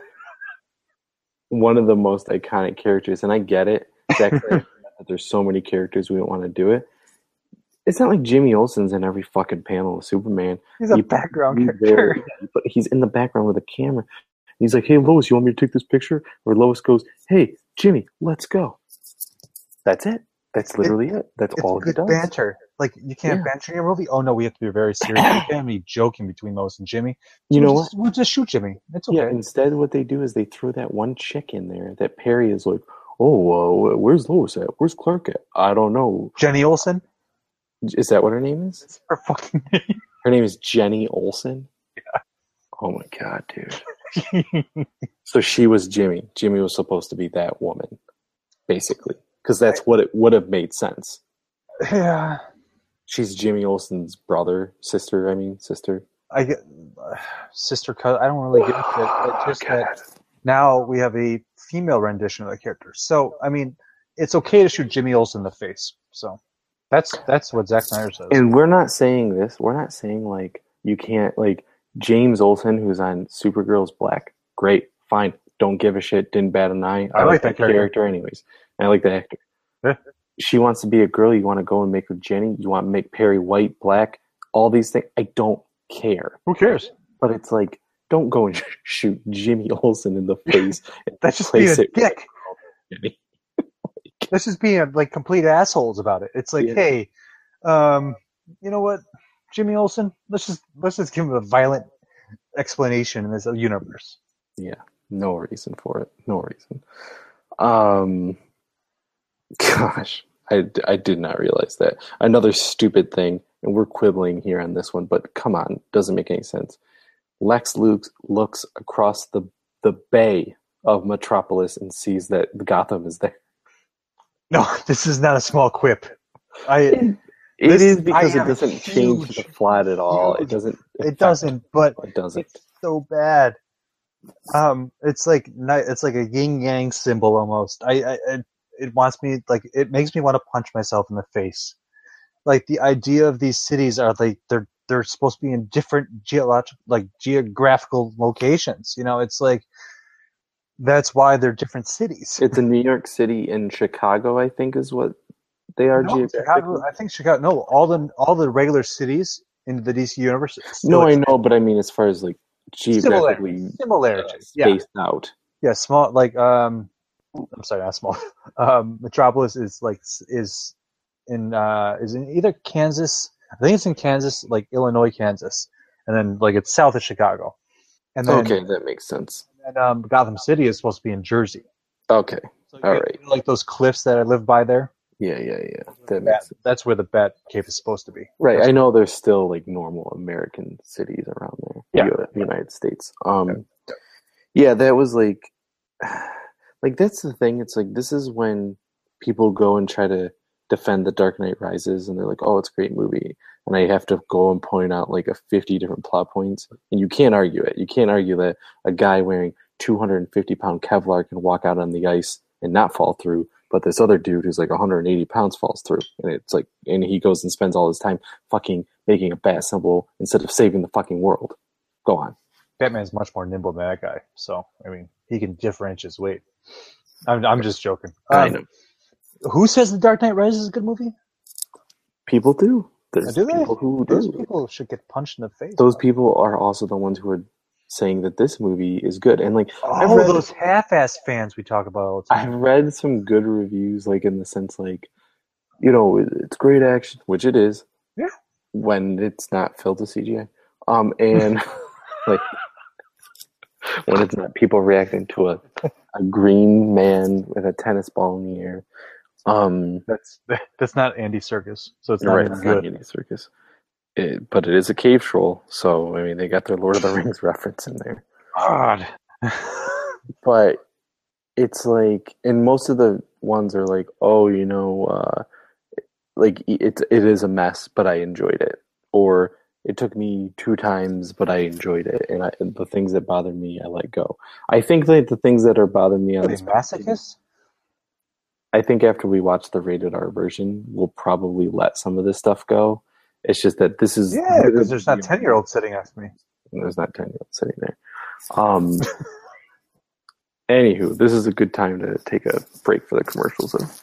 one of the most iconic characters? And I get it. (laughs) That there's so many characters we don't want to do it. It's not like Jimmy Olsen's in every fucking panel of Superman. He's a You- background He's character. (laughs) there, but he's in the background with a camera. He's like, "Hey, Lois, you want me to take this picture?" Or Lois goes, "Hey, Jimmy, let's go." That's it. That's literally it. That's It's all he good does. banter. Like you can't Yeah. banter in your movie. Oh no, we have to be very serious. You can't be joking between Lois and Jimmy. You we'll know what? just, We'll just shoot Jimmy. It's okay. Yeah. Instead, what they do is they throw that one chick in there that Perry is like, "Oh, uh, where's Lois at? Where's Clark at? I don't know." Jenny Olson. Is that what her name is? It's her fucking name. (laughs) Her name is Jenny Olson. Yeah. Oh my god, dude. So she was Jimmy. Jimmy was supposed to be that woman, basically, because that's what it would have made sense. yeah. She's Jimmy Olsen's brother, sister. I mean, sister. I get uh, (sighs) sister. I don't really get it. (sighs) just God. that now we have a female rendition of the character. So I mean, it's okay to shoot Jimmy Olsen in the face. So that's that's what Zack Snyder says. And we're not saying this. We're not saying like you can't like James Olsen, who's on Supergirl's Black. Great, fine. Don't give a shit. Didn't bat an eye. I like that character. anyways. I like the actor. She wants to be a girl. You want to go and make her Jenny. You want to make Perry white, black. All these things. I don't care. Who cares? But it's like, don't go and (laughs) shoot Jimmy Olsen in the (laughs) face. That's just being a dick. (laughs) That's just being like complete assholes about it. It's like, Yeah. hey, um, you know what, Jimmy Olsen? Let's just let's just give him a violent explanation in this universe. Yeah, no reason for it. No reason. Um, gosh, I, I did not realize that. Another stupid thing and we're quibbling here on this one, but come on, doesn't make any sense. Lex Luke looks across the the bay of Metropolis and sees that Gotham is there. No, (laughs) this is not a small quip. I It This- is because I it doesn't change the plot at all. It doesn't. (laughs) it doesn't, but It doesn't. it's so bad. Um, it's like ni- it's like a yin yang symbol almost. I, I it, it wants me like it makes me want to punch myself in the face. Like the idea of these cities are like they're they're supposed to be in different geological like geographical locations. You know, it's like that's why they're different cities. It's in New York City and Chicago, I think, is what they are No, geographically. Chicago, I think Chicago. No, all the all the regular cities in the DC universe. No, I know, but I mean, as far as like geographically similarities. Yeah, spaced out. yeah, small like um, I'm sorry, not small. (laughs) Um, Metropolis is like is in uh is in either Kansas. I think it's in Kansas, like Illinois, Kansas, and then like it's south of Chicago. And then, Okay, that makes sense. and, um, Gotham City is supposed to be in Jersey. Okay, So All right. like those cliffs that I live by there. yeah, yeah, yeah. That That, that's where the Bat Cave is supposed to be. Right, That's- I know there's still like normal American cities around there. Yeah. U- United States. Um, yeah, that was like, like that's the thing. It's like this is when people go and try to defend The Dark Knight Rises, and they're like, "Oh, it's a great movie," and I have to go and point out like a fifty different plot points, and you can't argue it. You can't argue that a guy wearing two hundred and fifty pound Kevlar can walk out on the ice and not fall through. But this other dude who's like 180 pounds falls through, and it's like, and he goes and spends all his time fucking making a bat symbol instead of saving the fucking world. Go on. Batman's much more nimble than that guy. So I mean, he can differentiate his weight. I'm, I'm just joking. Um. Who says The Dark Knight Rises is a good movie? People do. There's Do they? people who Those do. people should get punched in the face. Those people are also the ones who are saying that this movie is good. And like I've oh, read- those half-ass fans we talk about all the I've read some good reviews, like in the sense like, you know, it's great action, which it is. Yeah. When it's not filled with CGI. Um and (laughs) like when it's not people reacting to a, a green man with a tennis ball in the air. Um That's (laughs) that's not Andy Serkis, so it's not right, it's not good. Andy Serkis. It, but it is a cave troll, so I mean they got their Lord of the Rings (laughs) reference in there. God. (laughs) But it's like, and most of the ones are like, oh, you know, uh, like it it is a mess, but I enjoyed it, or it took me two times, but I enjoyed it, and, I, the things that bother me, I let go. I think that the things that are bothering me on Are this they masochists? I think after we watch the rated R version, we'll probably let some of this stuff go. It's just that this is Yeah, because there's not ten year olds sitting next to me. There's not ten year olds sitting there. Um. anywho, this is a good time to take a break for the commercials.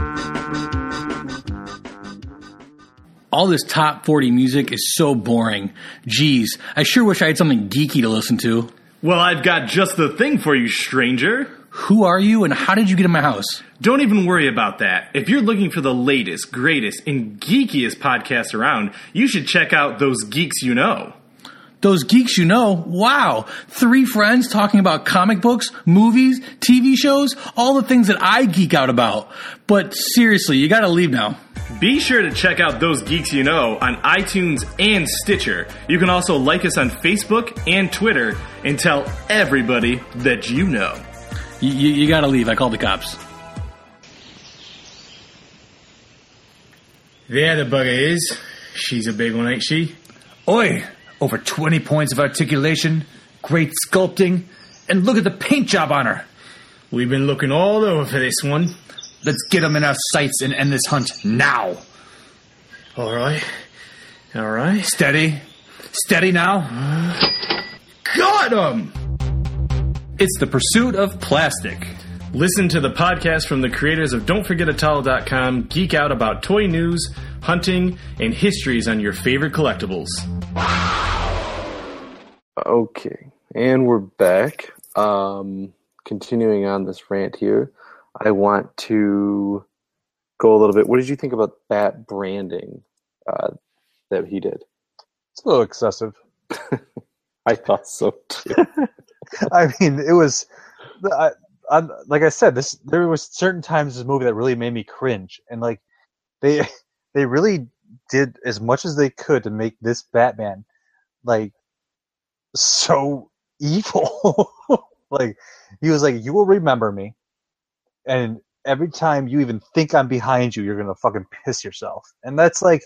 All this top 40 music is so boring. Geez, I sure wish I had something geeky to listen to. Well, I've got just the thing for you, stranger. Who are you and how did you get in my house? Don't even worry about that. If you're looking for the latest, greatest, and geekiest podcasts around, you should check out Those Geeks You Know. Those geeks you know, wow. Three friends talking about comic books, movies, TV shows, all the things that I geek out about. But seriously, you gotta leave now. Be sure to check out Those Geeks You Know on iTunes and Stitcher. You can also like us on Facebook and Twitter and tell everybody that you know. You, you, you gotta leave. I called the cops. There the bugger is. She's a big one, ain't she? Oi! Over 20 points of articulation, great sculpting, and look at the paint job on her. We've been looking all over for this one. Let's get them in our sights and end this hunt now. All right. All right. Steady. Steady now. Got him! It's the pursuit of plastic. Listen to the podcast from the creators of Don'tForgetATowel.com. Geek out about toy news, hunting, and histories on your favorite collectibles. Okay, and we're back. Um, continuing on this rant here, I want to go a little bit. What did you think about that branding uh, that he did? It's a little excessive. (laughs) I thought so too. (laughs) I mean, it was. I, I, like I said, this there was certain times in this movie that really made me cringe, and like they (laughs) they really did as much as they could to make this Batman like so evil. (laughs) like he was like, "You will remember me," and every time you even think I'm behind you, you're gonna fucking piss yourself. And that's like,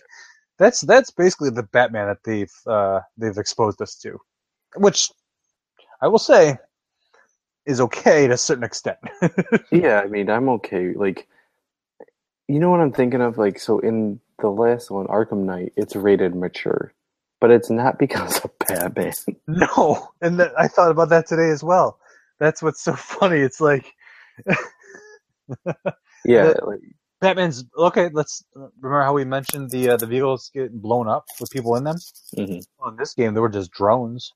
that's that's basically the Batman that they've uh, they've exposed us to, which I will say is okay to a certain extent. (laughs) yeah, I mean, I'm okay. Like, you know what I'm thinking of? Like, so in the last one, Arkham Knight, it's rated mature, but it's not because of Batman. (laughs) no, and that, I thought about that today as well. That's what's so (laughs) funny. It's like, (laughs) yeah, like, Batman's okay. Let's remember how we mentioned the uh, the vehicles getting blown up with people in them. mhm, Well, in this game, they were just drones.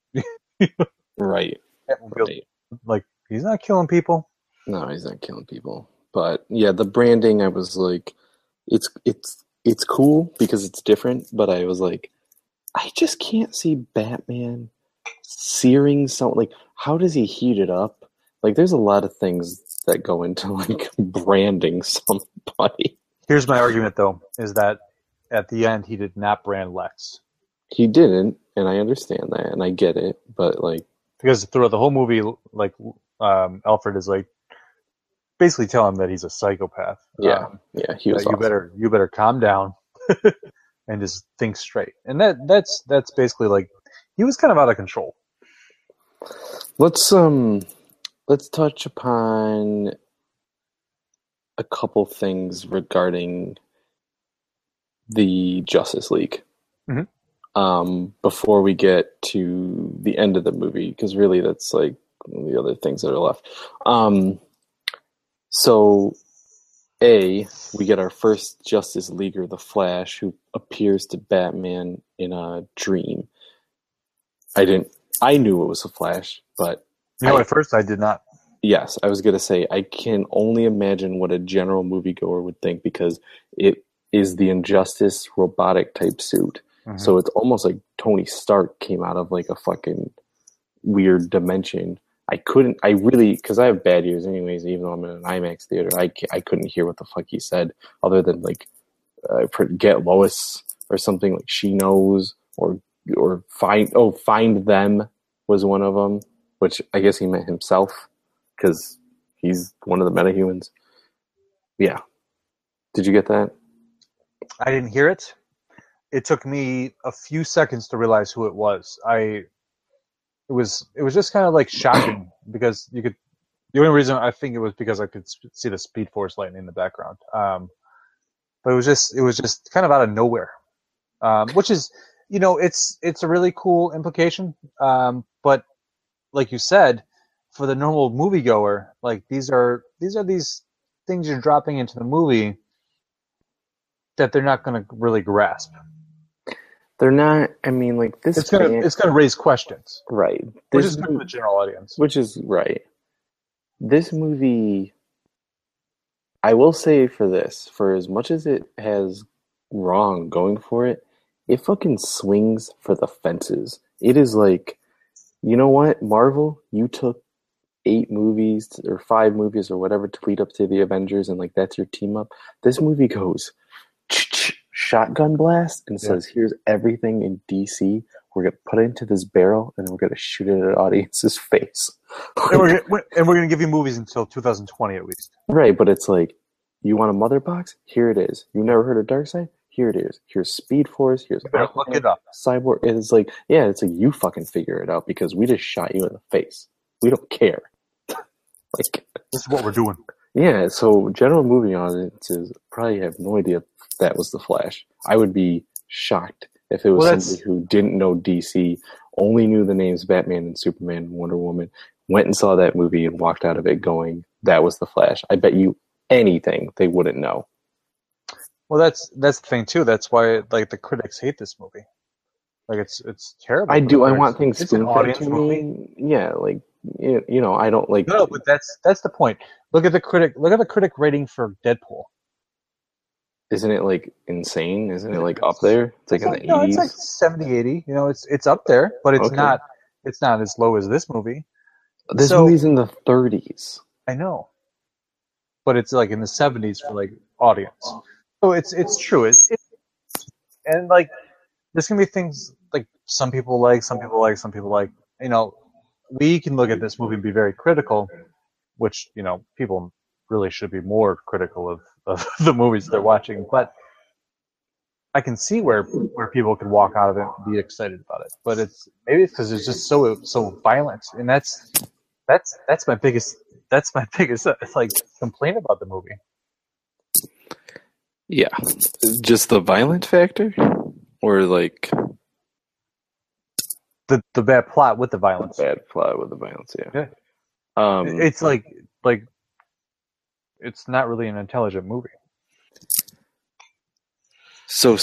right, right. Like he's not killing people. No, he's not killing people. But yeah, the branding, I was like, it's it's it's cool because it's different. But I was like, I just can't see Batman searing something. Like, how does he heat it up? Like, there's a lot of things that go into (laughs) like branding somebody. Here's my argument, though, is that at the end he did not brand Lex He didn't, and I understand that, and I get it. But like, because throughout the whole movie, like um, Alfred is like basically telling him that he's a psychopath. Yeah, Um, yeah, he was. you better you better calm down (laughs) and just think straight. And that that's that's basically like he was kind of out of control. Let's um let's touch upon a couple things regarding the Justice League. Mhm. Um before we get to the end of the movie because really that's like the other things that are left. Um so a we get our first Justice Leaguer, the Flash, who appears to Batman in a dream. I didn't I knew it was a Flash, but You know, I- at first I did not. Yes, I was gonna say I can only imagine what a general moviegoer would think because it is the Injustice robotic type suit. Mhm. So it's almost like Tony Stark came out of like a fucking weird dimension. I couldn't. I really because I have bad ears anyways. Even though I'm in an IMAX theater, I I couldn't hear what the fuck he said other than like uh, get Lois or something like she knows or or find oh find them was one of them, which I guess he meant himself because he's one of the metahumans. Yeah. Did you get that? I didn't hear it. It took me a few seconds to realize who it was. I it was it was just kind of like shocking (clears throat) because you could the only reason I think it was because I could see the Speed Force lightning in the background. Um, but it was just it was just kind of out of nowhere, um, which is you know it's it's a really cool implication. Um, but like you said, for the normal moviegoer, like these are these are these things you're dropping into the movie that they're not going to really grasp. They're not. I mean, like this. It's gonna fan- it's gonna raise questions, right. which This is good for the general audience. which is right. This movie, I will say for this, for as much as it has wrong going for it, it fucking swings for the fences. It is like, you know what, Marvel, you took eight movies or five movies or whatever to lead up to the Avengers, and like that's your team up. This movie goes shotgun blast and Yeah. says, "Here's everything in DC. We're gonna put it into this barrel, and then we're gonna shoot it at an audience's (laughs) face." And we're, gonna- and we're gonna give you movies until 2020 at least. Right, but it's like, you want a mother box? Here it is. You never heard of Darkseid? here it is. Here's Speed Force. Here's look it up. Cyborg. And it's like, yeah, it's like you fucking figure it out because we just shot you in the face. We don't care. (laughs) like, This is what we're doing. yeah. So general movie audiences probably have no idea that was the Flash. I would be shocked if it was Well, somebody who didn't know DC, only knew the names Batman and Superman and Wonder Woman, went and saw that movie and walked out of it going, "That was the Flash." I bet you anything they wouldn't know. Well, that's that's the thing too. That's why like the critics hate this movie. Like it's it's terrible. I do. I want things spoon fed to movie. me. Yeah, like you you know, I don't like. No, but that's that's the point. Look at the critic. Look at the critic rating for Deadpool. Isn't it like insane? Isn't it like up there? It's like in the no, it's eighties. like 70, 80. You know, it's it's up there, but it's Okay. not it's not as low as this movie. this so- movie's in the thirties. I know, but it's like in the seventies for like audience. So it's it's true. It's, it's and like there's gonna be things like some people like, some people like, some people like. You know, we can look at this movie and be very critical, which you know people really should be more critical of, of (laughs) the movies they're watching. But I can see where where people could walk out of it and be excited about it. But it's maybe it's because it's just so so violent, and that's that's that's my biggest that's my (laughs) biggest like complaint about the movie. Yeah, just the violent factor, or like The the bad plot with the violence. bad plot with the violence. Yeah. Yeah. Um, it's like like it's not really an intelligent movie. So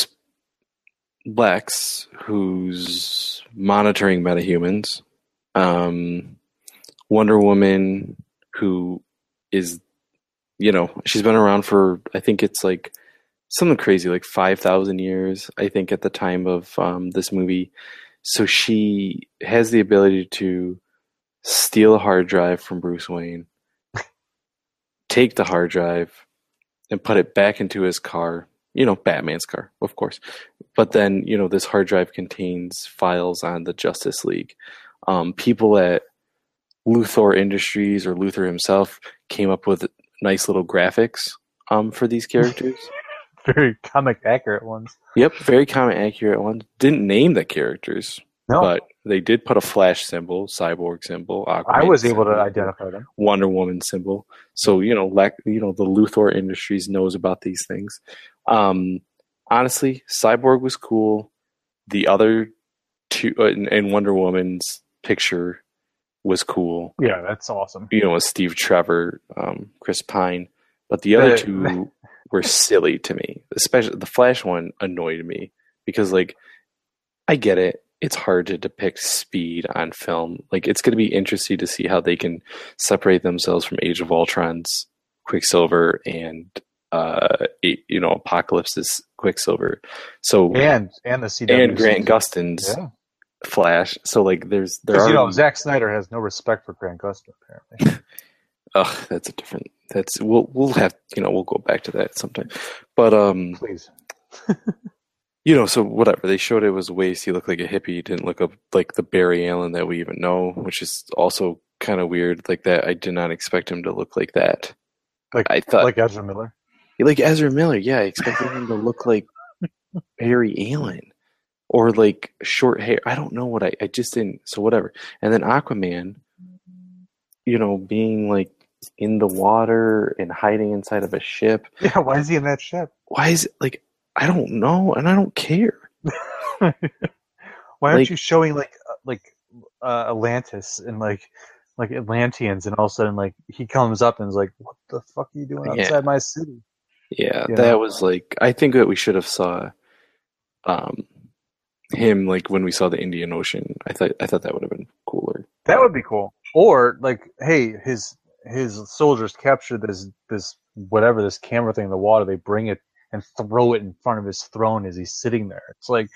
Lex, who's monitoring metahumans, um, Wonder Woman, who is, you know, she's been around for I think it's like something crazy, like five thousand years. I think at the time of um, this movie, so she has the ability to steal a hard drive from Bruce Wayne, take the hard drive, and put it back into his car you know, Batman's car, of course. But then, you know, this hard drive contains files on the Justice League. Um, people at Luthor Industries or Luthor himself came up with nice little graphics um, for these characters. (laughs) Very comic accurate ones. yep, very comic accurate ones. Didn't name the characters, No, but they did put a Flash symbol, Cyborg symbol, Aquaman I was able to identify them. Wonder Woman symbol. So you know, like you know, the Luthor Industries knows about these things. Um, honestly, Cyborg was cool. The other two uh, and, and Wonder Woman's picture was cool. Yeah, that's awesome. You know, with Steve Trevor, um, Chris Pine, but the other two were silly to me. Especially the Flash one annoyed me because, like, I get it. It's hard to depict speed on film. Like, it's going to be interesting to see how they can separate themselves from Age of Ultron's Quicksilver and, uh, you know, Apocalypse's Quicksilver. So And and the CW and Grant Gustin's Yeah, Flash. So like, there's there are you know Zack Snyder has no respect for Grant Gustin apparently. (laughs) Ugh, that's a different. That's we'll we'll have you know we'll go back to that sometime. But um, Please. (laughs) you know, so whatever they showed it was a waste. He looked like a hippie. He didn't look up like the Barry Allen that we even know, which is also kind of weird. Like that, I did not expect him to look like that. Like I thought like Ezra Miller. like Ezra Miller. Yeah, I expected him to look like (laughs) Barry Allen or like short hair. I don't know what I. I just didn't. So whatever. And then Aquaman, you know, being like in the water and hiding inside of a ship. Yeah, why is he in that ship? Why is it like I don't know and I don't care. (laughs) Why aren't Like- you showing like uh, like uh, Atlantis and like like Atlanteans and all of a sudden like he comes up and is like, "What the fuck are you doing Yeah. outside my city?" Yeah, You that know? was like I think that we should have saw um him like when we saw the Indian Ocean. I thought I thought that would have been cooler. That would be cool. Or like, hey, his his soldiers capture this this whatever this camera thing in the water. They bring it and throw it in front of his throne as he's sitting there. It's like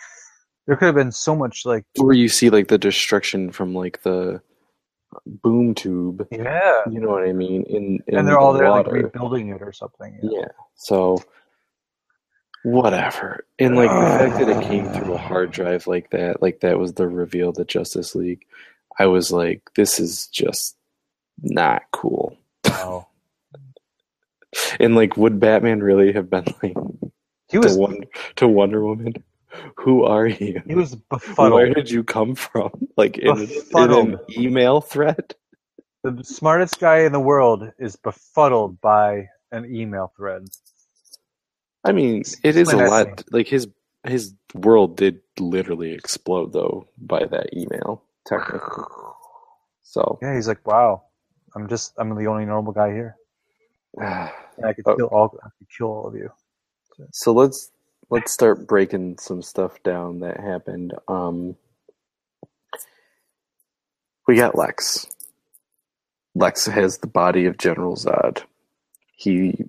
there could have been so much like Or you see like the destruction from like the boom tube. yeah, You know what I mean? In, in and they're all the there like rebuilding it or something. you know? Yeah. So whatever. And like the fact that it (sighs) came through a hard drive like that, like that was the reveal to Justice League. I was like, this is just not cool. Wow. And like, would Batman really have been like He to, was Wonder, to Wonder Woman. Who are you? he was befuddled. Where did you come from? (laughs) Like in, in an email thread? The smartest guy in the world is befuddled by an email thread. I mean, it is a lot. Like his his world did literally explode though by that email, technically. (sighs) So Yeah, he's like, wow, I'm just I'm the only normal guy here. (sighs) I could Oh. kill all I could kill all of you. so let's let's start breaking some stuff down that happened. Um, we got Lex. Lex has the body of General Zod. He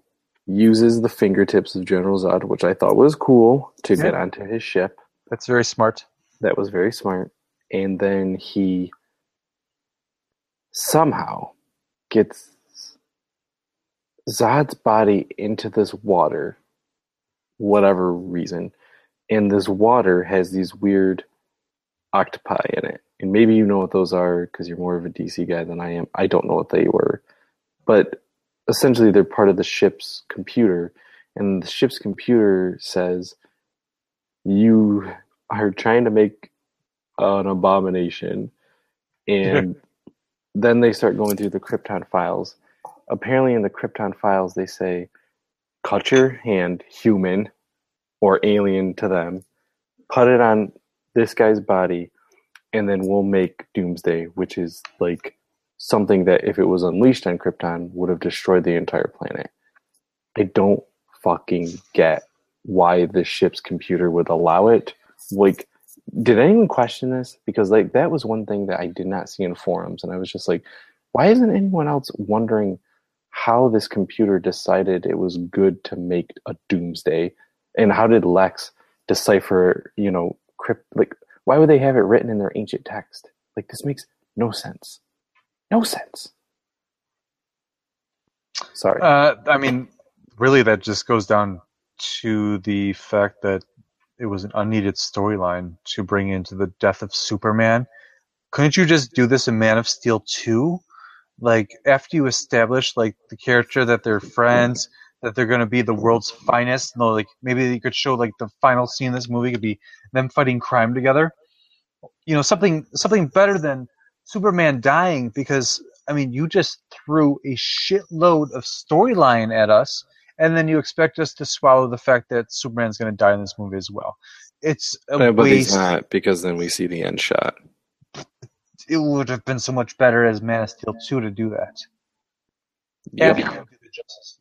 uses the fingertips of General Zod, which I thought was cool, to get onto his ship. That's very smart. That was very smart. And then he somehow gets Zod's body into this water, whatever reason. And this water has these weird octopi in it. And maybe you know what those are because you're more of a DC guy than I am. I don't know what they were. But essentially, they're part of the ship's computer. And the ship's computer says, You are trying to make an abomination. (laughs) And then they start going through the Krypton files. Apparently, in the Krypton files, they say, cut your hand, human or alien to them, put it on this guy's body, and then we'll make Doomsday, which is like something that if it was unleashed on Krypton would have destroyed the entire planet. I don't fucking get why the ship's computer would allow it. Like, did anyone question this? Because like that was one thing that I did not see in forums, and I was just like, why isn't anyone else wondering how this computer decided it was good to make a Doomsday, and how did Lex decipher, you know, crypt like why would they have it written in their ancient text? Like this makes no sense. No sense. Sorry. Uh, I mean, really, that just goes down to the fact that it was an unneeded storyline to bring into the death of Superman. Couldn't you just do this in Man of Steel 2? Like, after you establish, like, the character that they're friends, that they're going to be the world's finest, no, like, maybe you could show, like, the final scene in this movie could be them fighting crime together. You know, something, something better than Superman dying because I mean, you just threw a shitload of storyline at us, and then you expect us to swallow the fact that Superman's going to die in this movie as well. It's a but he's not because then we see the end shot. It would have been so much better as Man of Steel 2 to do that. Yep. After you do the Justice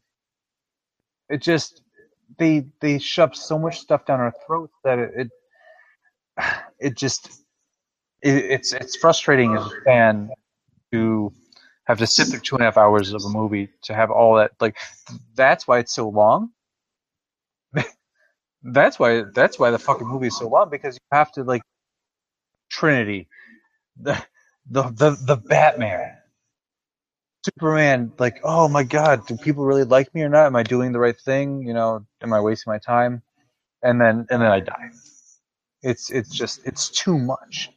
League. It just they they shove so much stuff down our throats that it it, (sighs) it just it, it's it's frustrating as a fan to have to sit through two and a half hours of a movie to have all that like that's why it's so long. (laughs) that's why that's why the fucking movie is so long because you have to like Trinity, the (laughs) the the, the Batman, Superman. Like, oh my God, do people really like me or not? Am I doing the right thing? You know, am I wasting my time? And then and then I die. It's it's just it's too much.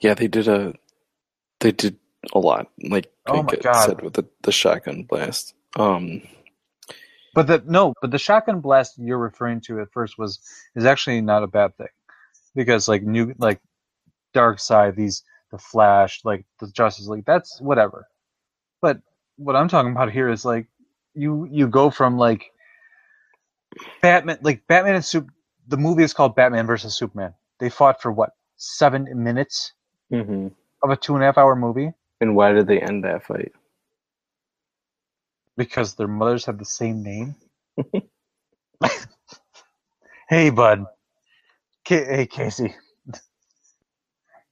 Yeah, they did a they did a lot. Like Oh my God. said with the, the shotgun blast. Um But the no, but the shotgun blast you're referring to at first was is actually not a bad thing, because like new like Darkseid, these the Flash, like the Justice League, that's whatever. But what I'm talking about here is like you you go from like Batman, like Batman and Super. The movie is called Batman versus Superman. They fought for what seven minutes mhm. of a two and a half hour movie and why did they end that fight? because their mothers have the same name. (laughs) hey, bud. K- hey, Casey.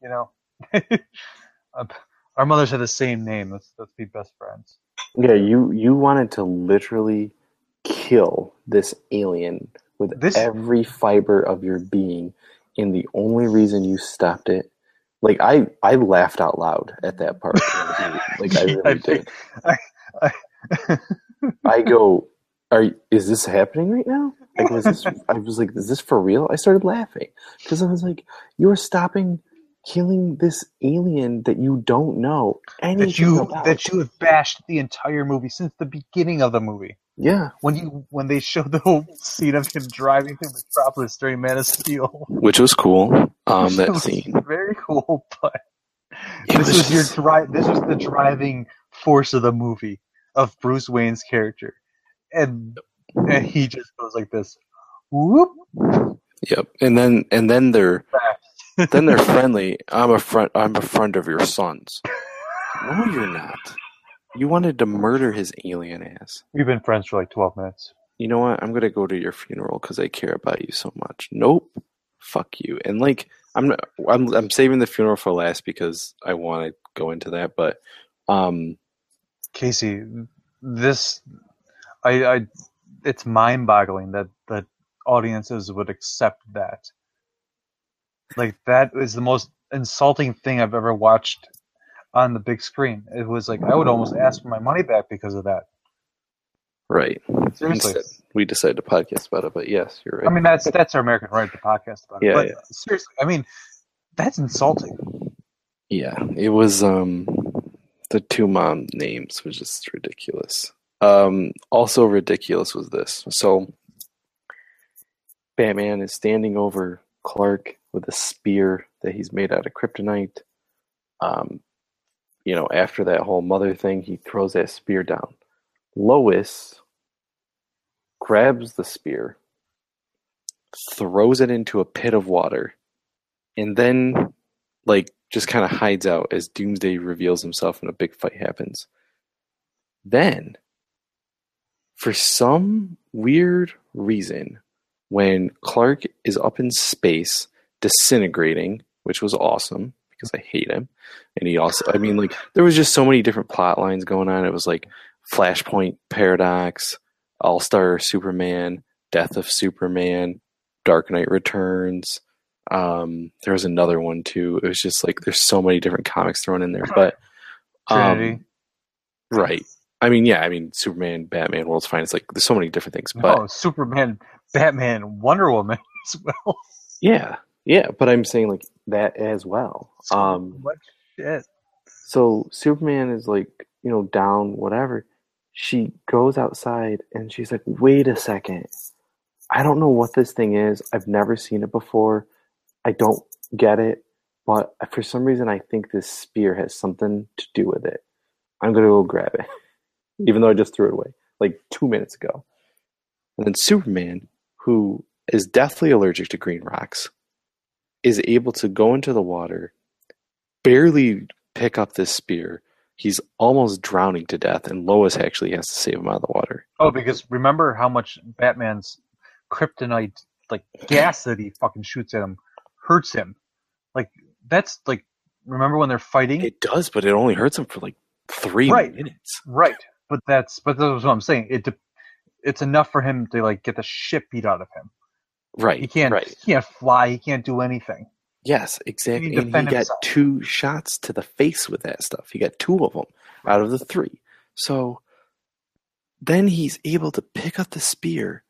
You know, (laughs) our mothers have the same name. Let's let's be best friends. Yeah, you you wanted to literally kill this alien with This- every fiber of your being, and the only reason you stopped it, like I I laughed out loud at that part. like I (laughs) really I did. I, I, I (laughs) go, "Are is this happening right now?" Like, was this? I was like, "Is this for real?" I started laughing because I was like, "You're stopping killing this alien that you don't know anything that you about." that you have bashed the entire movie since the beginning of the movie. Yeah, when you when they showed the whole scene of him driving through Metropolis during Man of Steel. which was cool. Um, that (laughs) was scene. very cool, but It this was was your just- dri- This was the driving force of the movie of Bruce Wayne's character, and and he just goes like this. Whoop! Yep, and then and then they're then they're friendly. I'm a friend. I'm a friend of your son's. No, you're not. You wanted to murder his alien ass. We've been friends for like twelve minutes. You know what? I'm gonna go to your funeral because I care about you so much. Nope. Fuck you. And like, I'm not, I'm I'm saving the funeral for last because I want to go into that. But um, Casey, this, I, I, it's mind-boggling that that audiences would accept that. Like that is the most insulting thing I've ever watched on the big screen. It was like I would almost ask for my money back because of that. right. Seriously, Instead, we decided to podcast about it. But yes, you're right. I mean that's that's our American right to podcast about it. Yeah, but yeah. seriously, I mean that's insulting. Yeah, it was um the two mom names was just ridiculous. Um also ridiculous was this. So Batman is standing over Clark with a spear that he's made out of kryptonite. Um you know, after that whole mother thing, he throws that spear down. Lois grabs the spear, throws it into a pit of water, and then like just kind of hides out as Doomsday reveals himself and a big fight happens. Then, for some weird reason, when Clark is up in space disintegrating, which was awesome because I hate him, and he also, I mean, like there was just so many different plot lines going on. It was like Flashpoint Paradox, All Star Superman, Death of Superman, Dark Knight Returns. Um, there was another one too. It was just like there's so many different comics thrown in there, but um, right. I mean, yeah. I mean, Superman, Batman, World's Finest. Like, there's so many different things, but no, Superman, Batman, Wonder Woman (laughs) as well. yeah, yeah. But I'm saying like that as well. Um, What shit? so Superman is like, you know, down, whatever. She goes outside and she's like, wait a second. I don't know what this thing is. I've never seen it before. I don't get it. But for some reason, I think this spear has something to do with it. I'm going to go grab it. Even though I just threw it away like two minutes ago. And then Superman, who is deathly allergic to green rocks, is able to go into the water, barely pick up this spear. He's almost drowning to death, and Lois actually has to save him out of the water. Oh, because remember how much Batman's kryptonite, like gas that he fucking shoots at him, hurts him. Like that's like, remember when they're fighting? It does, but it only hurts him for like three Right. minutes. right, but that's but that's what I'm saying. It de- it's enough for him to like get the shit beat out of him. Right. He can't Right. he can't fly. He can't do anything. Yes, exactly. He And he got himself. two shots to the face with that stuff. He got two of them out of the three. So then he's able to pick up the spear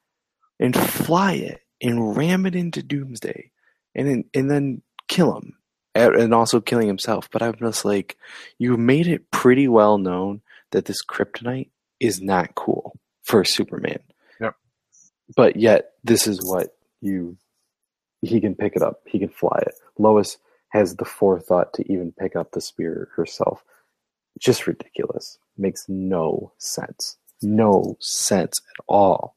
and fly it and ram it into Doomsday, and then and then kill him, and also killing himself. But I'm just like, you made it pretty well known that this kryptonite is not cool for Superman. Yep. But yet, this is what you he can pick it up. He can fly it. Lois has the forethought to even pick up the spear herself. Just ridiculous. Makes no sense. No sense at all.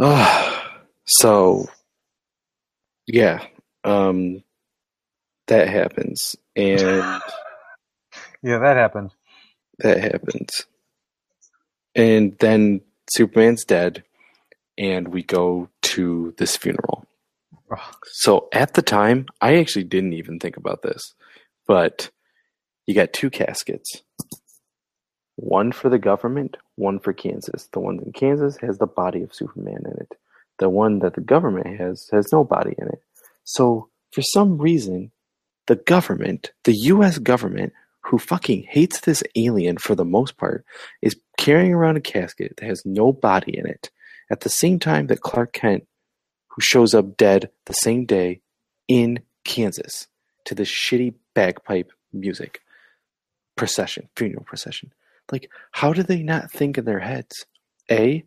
Ah, (sighs) so yeah, um, that happens, and (laughs) Yeah, that happened. that happens, and then Superman's dead, and we go to this funeral. So at the time, I actually didn't even think about this, but you got two caskets. One for the government, one for Kansas. The one in Kansas has the body of Superman in it. The one that the government has has no body in it. So for some reason, the government, the US government, who fucking hates this alien for the most part, is carrying around a casket that has no body in it at the same time that Clark Kent who shows up dead the same day in Kansas to this shitty bagpipe music procession, funeral procession. Like, how do they not think in their heads? A,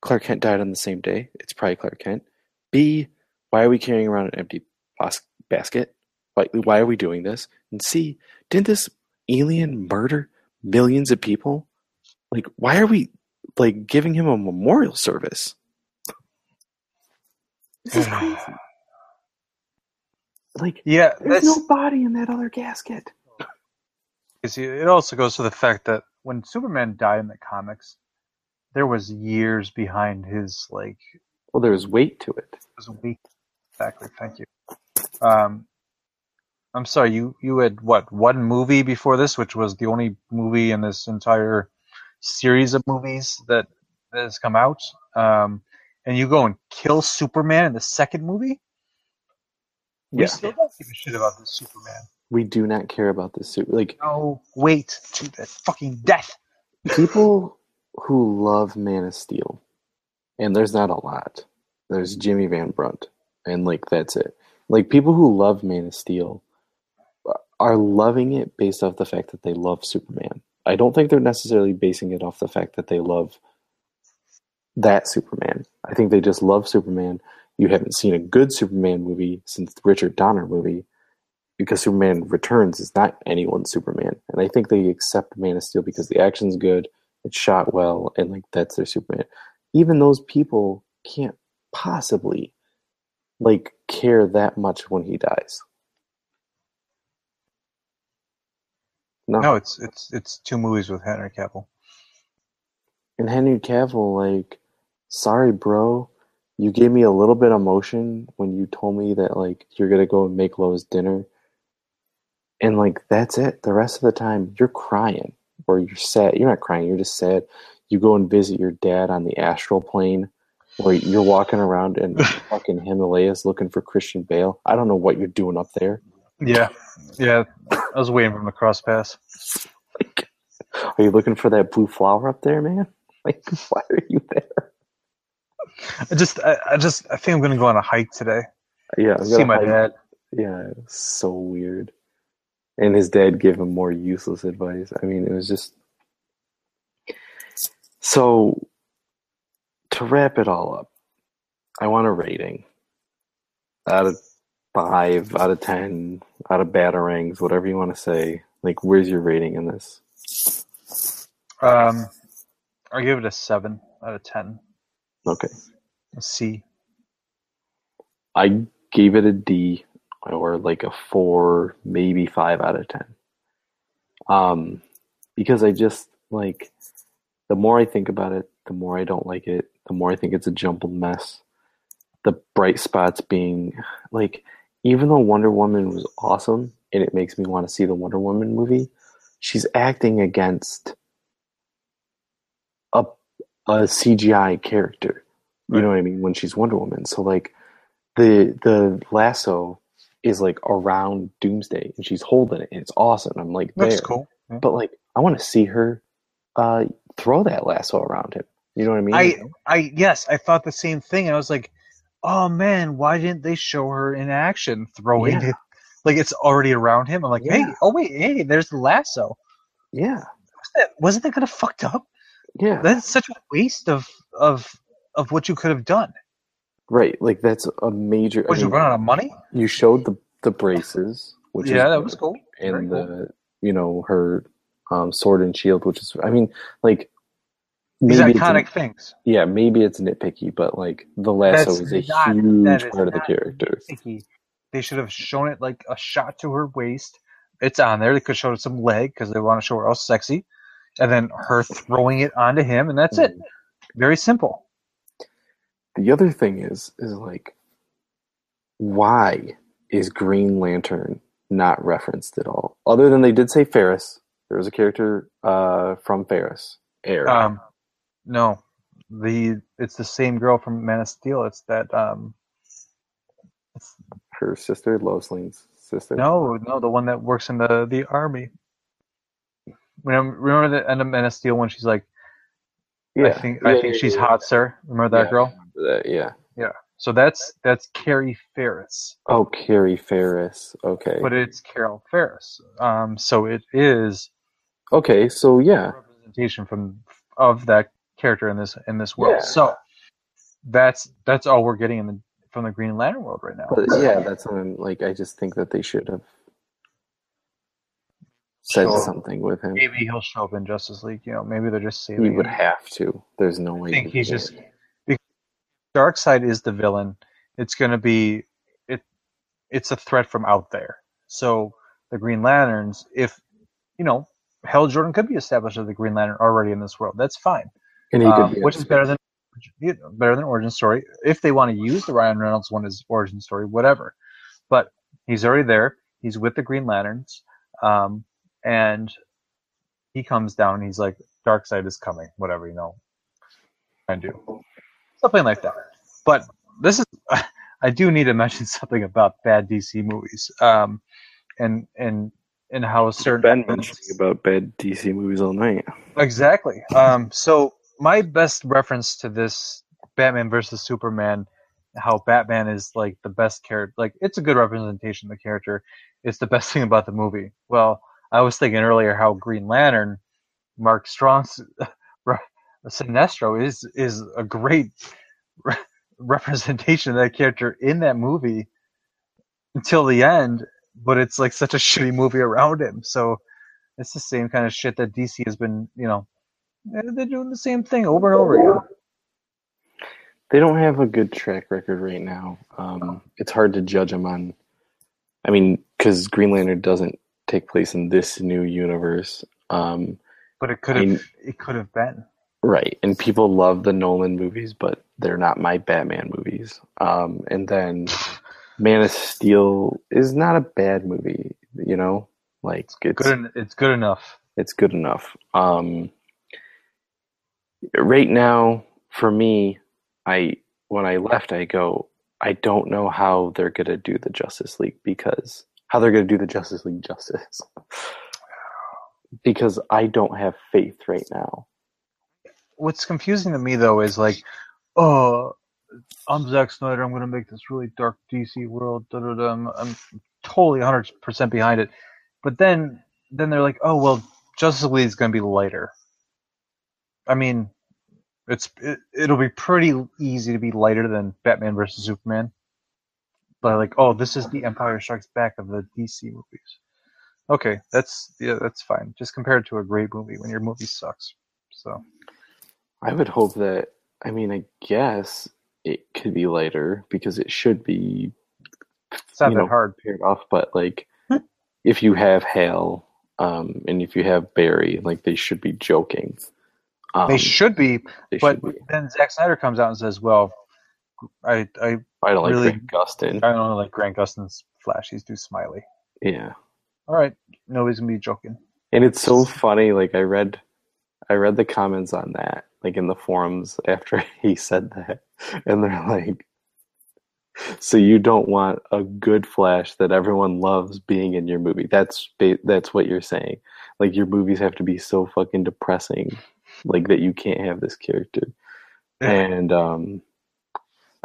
Clark Kent died on the same day. It's probably Clark Kent. B, why are we carrying around an empty bas- basket? Why, why are we doing this? And C, didn't this alien murder millions of people? Like, why are we like giving him a memorial service? This is (sighs) crazy. Like, Yeah, there's no body in that other gasket. (laughs) you see, it also goes to the fact that when Superman died in the comics, there was years behind his like Well, there's weight to it. was a week. Exactly. Thank you. Um, I'm sorry. You you had what one movie before this, which was the only movie in this entire series of movies that, that has come out. Um, and you go and kill Superman in the second movie. We Yeah. still don't give a shit about this Superman. We do not care about this suit. Like, No, wait to the fucking death. people (laughs) who love Man of Steel, and there's not a lot. There's Jimmy Van Brunt, and like that's it. Like people who love Man of Steel are loving it based off the fact that they love Superman. I don't think they're necessarily basing it off the fact that they love that Superman. I think they just love Superman. You haven't seen a good Superman movie since the Richard Donner movie because Superman Returns is not anyone's Superman. And I think they accept Man of Steel because the action's good, it's shot well, and like that's their Superman. Even those people can't possibly like care that much when he dies. No. No, it's it's it's two movies with Henry Cavill. And Henry Cavill, like, sorry, bro. You gave me a little bit of emotion when you told me that, like, you're gonna go and make Lois dinner. And, like, that's it. The rest of the time, you're crying or you're sad. You're not crying, you're just sad. You go and visit your dad on the astral plane where you're walking around in (laughs) fucking Himalayas looking for Christian Bale. I don't know what you're doing up there. Yeah, yeah. I was waiting for him to cross pass. Like, are you looking for that blue flower up there, man? (laughs) Like, why are you there? I just, I, I just, I think I'm gonna go on a hike today. Yeah, I'm See my hike- dad. Yeah, so weird. And his dad gave him more useless advice. I mean, it was just so. To wrap it all up, I want a rating out of five, out of ten, out of batarangs, whatever you want to say. Like, where's your rating in this? Um, I give it a seven out of ten. Okay, A C. I gave it a D or like a four, maybe five out of ten. Um, because I just like the more I think about it, the more I don't like it. The more I think it's a jumbled mess. The bright spots being like, even though Wonder Woman was awesome and it makes me want to see the Wonder Woman movie, she's acting against a a CGI character. You know what I mean? When she's Wonder Woman, so like the the lasso is like around Doomsday and she's holding it and it's awesome. I'm like That's there, cool. Yeah. but like I want to see her uh, throw that lasso around him. You know what I mean? I, I, yes, I thought the same thing. And I was like, oh man, why didn't they show her in action throwing Yeah. it? Like it's already around him. I'm like, hey, oh wait, hey, there's the lasso. yeah, Wasn't that, wasn't that kind of fucked up? yeah, That's such a waste of of of what you could have done. right. Like that's a major. I Was you mean, run out of money? you showed the the braces, which is yeah, that was cool. Very and cool. the you know her um, sword and shield, which is I mean like These it's iconic things. yeah, maybe it's nitpicky, but like the lasso That's is a not- huge is part of the character. Icky. They should have shown it like a shot to her waist. It's on there. They could show some leg because they want to show her how sexy, and then her throwing it onto him, and that's it. Very simple. The other thing is, is like, why is Green Lantern not referenced at all? Other than they did say Ferris. There was a character uh, from Ferris. Air. Um, no, the it's the same girl from Man of Steel. It's that um, it's, her sister, Lois Lane's sister. no, no, the one that works in the the army. Remember, remember the end of Man of Steel when she's like, yeah, I think yeah, I think yeah, she's yeah, hot, sir. Remember that Yeah. girl? That- yeah. So that's that's Carrie Ferris, Oh, Carrie Ferris. Okay. but it's Carol Ferris. Um, so it is okay. So yeah, representation from of that character in this in this world. Yeah. So that's that's all we're getting in the, from the Green Lantern world right now. But yeah, that's what like. I just think that they should have said something with him. maybe he'll show up in Justice League. You know, maybe they're just He saving. would him. have to. There's no way. I think he he's just Darkseid is the villain. It's going to be it. It's a threat from out there. So the Green Lanterns, if you know, Hal Jordan could be established as the Green Lantern already in this world. That's fine, he um, could which is better than better than origin story. If they want to use the Ryan Reynolds one as origin story, whatever. But he's already there. He's with the Green Lanterns, um, and he comes down and he's like, "Darkseid is coming." Whatever you know, and do something like that. But this is, (laughs) I do need to mention (laughs) something about bad DC movies, um, and and and how certain been mentioning about bad DC movies all night. Exactly. Um, so my best reference to this Batman versus Superman, how Batman is like the best character, like it's a good representation of the character. It's the best (laughs) thing about the movie. Well, I was thinking earlier how Green Lantern, Mark Strong's (laughs) Sinestro is is a great re- representation of that character in that movie until the end. But it's like such a shitty movie around him. So it's the same kind of shit that DC has been, you know, they're doing the same thing over and over again. They don't have a good track record right now. Um, it's hard to judge them on. I mean, because Green Lantern doesn't take place in this new universe. Um, But it could I have, mean- it could have been. Right, and people love the Nolan movies, but they're not my Batman movies. Um, and then (laughs) Man of Steel is not a bad movie, you know, like it's Good, it's good enough. it's good enough. Um, right now, for me, I when I left, I go, I don't know how they're gonna do the Justice League because how they're gonna do the Justice League justice (laughs) because I don't have faith right now. What's confusing to me though is like, oh, I'm Zack Snyder. I'm going to make this really dark DC world. Da, da, da. I'm, I'm totally 100 percent behind it. But then, then they're like, oh well, Justice League is going to be lighter. I mean, it's it, it'll be pretty easy to be lighter than Batman versus Superman. But like, oh, this is the Empire Strikes Back of the DC movies. Okay, that's yeah, that's fine. Just compare it to a great movie when your movie sucks. So I would hope that. I mean, I guess it could be lighter because it should be it's not that know, hard. paired off. But like, if you have Hal, um, and if you have Barry, like they should be joking. Um, They should be, they but should be. then Zack Snyder comes out and says, "Well, I I I don't like really- Grant Gustin. I don't like Grant Gustin's Flash. He's too smiley." Yeah, All right, nobody's gonna be joking. and it's so funny. Like I read, I read the comments on that, like in the forums after (laughs) he said that, and they're like, "So you don't want a good Flash that everyone loves being in your movie? That's that's what you're saying. Like your movies have to be so fucking depressing, like that you can't have this character." and um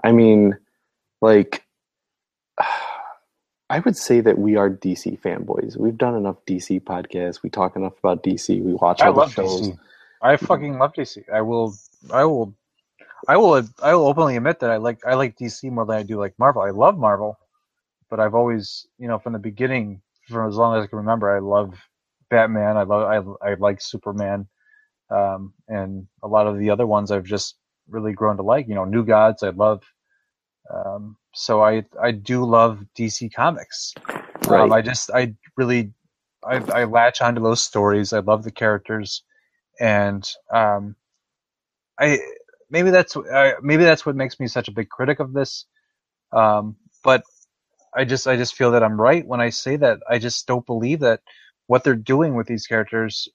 i mean like (sighs) i would say that we are dc fanboys we've done enough dc podcasts we talk enough about dc we watch I all the love shows DC. I fucking love DC. I will, I will, I will, I will openly admit that I like I like DC more than I do like Marvel. I love Marvel, but I've always, you know, from the beginning, for as long as I can remember, I love Batman. I love, I, I like Superman, um, and a lot of the other ones I've just really grown to like. You know, New Gods. I love. Um, so I I do love DC comics. right Um, I just I really I, I latch onto those stories. I love the characters, and um, I maybe that's uh, maybe that's what makes me such a big critic of this. Um, but I just I just feel that I'm right when I say that. I just don't believe that what they're doing with these characters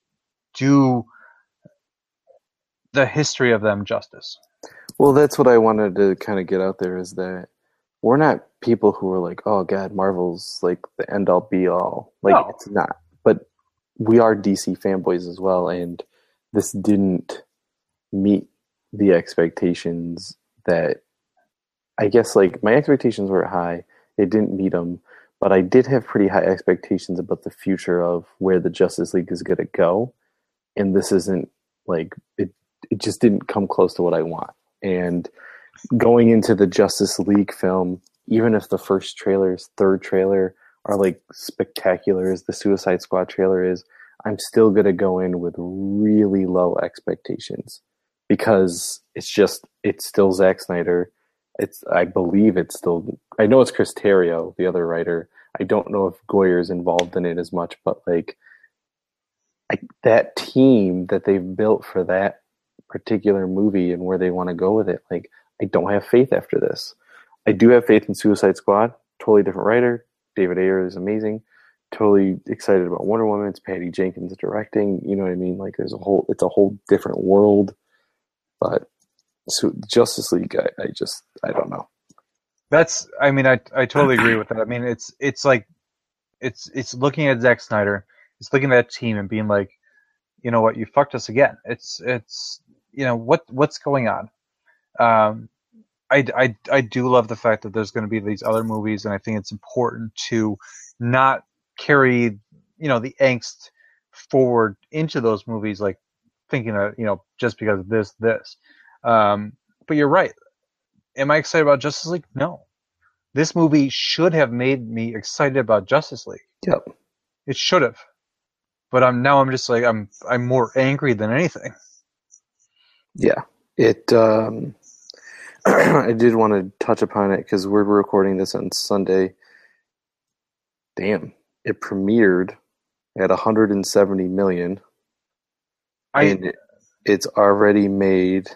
do the history of them justice. well that's what i wanted to kind of get out there is that we're not people who are like oh god marvel's like the end all be all like No. it's not but we are dc fanboys as well and this didn't meet the expectations that I guess like my expectations were high. It didn't meet them, but I did have pretty high expectations about the future of where the Justice League is going to go. And this isn't Like it, it just didn't come close to what I want. And going into the Justice League film, even if the first trailer's third trailer are like spectacular as the Suicide Squad trailer is, I'm still gonna go in with really low expectations because it's just it's still Zack Snyder. It's I believe it's still I know it's Chris Terrio, the other writer. I don't know if Goyer's involved in it as much, but like that team that they've built for that particular movie and where they want to go with it, like I don't have faith after this. I do have faith in Suicide Squad. Totally different writer. David Ayer is amazing. Totally excited about Wonder Woman. It's Patty Jenkins directing. You know what I mean? Like there's a whole it's a whole different world. But so Justice League, I, I just I don't know. That's I mean I I totally agree with that. I mean it's it's like it's it's looking at Zack Snyder, it's looking at that team and being like, you know what, you fucked us again. It's it's you know what what's going on. Um, I, I, I do love the fact that there's going to be these other movies, and I think it's important to not carry you know the angst forward into those movies, like thinking that you know just because of this this. Um, but you're right. Am I excited about Justice League? No. This movie should have made me excited about Justice League. Yep. It should have. But I'm now I'm just like I'm I'm more angry than anything. Yeah. It um (clears throat) I did want to touch upon it because we're recording this on Sunday. Damn, it premiered at 170 million, I and it, it's already made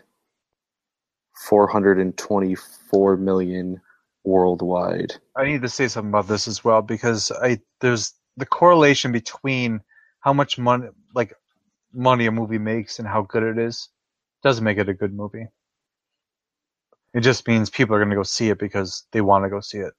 424 million worldwide. I need to say something about this as well because I there's the correlation between how much money like money a movie makes and how good it is doesn't make it a good movie. It just means people are going to go see it because they want to go see it.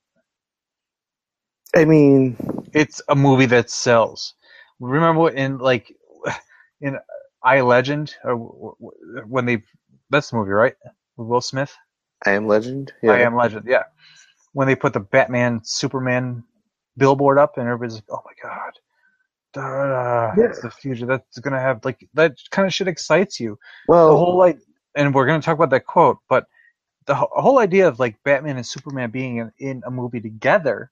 I mean, It's a movie that sells. Remember in like (laughs) in I Legend or w- w- when they that's the movie right with Will Smith. I am Legend. I Am Legend, yeah. When they put the Batman Superman billboard up and everybody's like, "Oh my god, da, Yeah. it's the future." That's gonna have like that kind of shit excites you. Well, The whole like, and we're gonna talk about that quote, but the wh- whole idea of like Batman and Superman being in, in a movie together,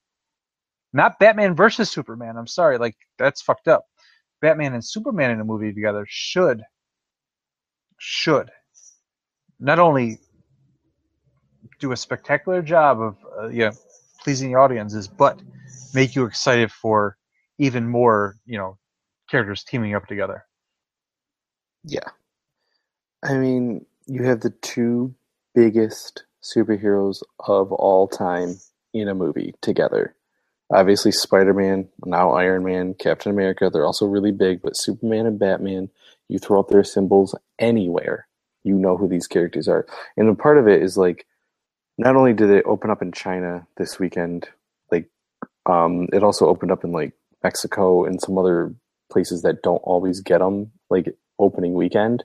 not Batman versus Superman. I'm sorry, like that's fucked up. Batman and Superman in a movie together should should not only do a spectacular job of uh, you know pleasing the audiences, but make you excited for even more you know characters teaming up together. yeah. I mean, you have the two biggest superheroes of all time in a movie together. Obviously, Spider Man, now Iron Man, Captain America, they're also really big, but Superman and Batman, you throw up their symbols anywhere, you know who these characters are. And a part of it is like, not only did it open up in China this weekend, like, um, it also opened up in like Mexico and some other places that don't always get them, like opening weekend.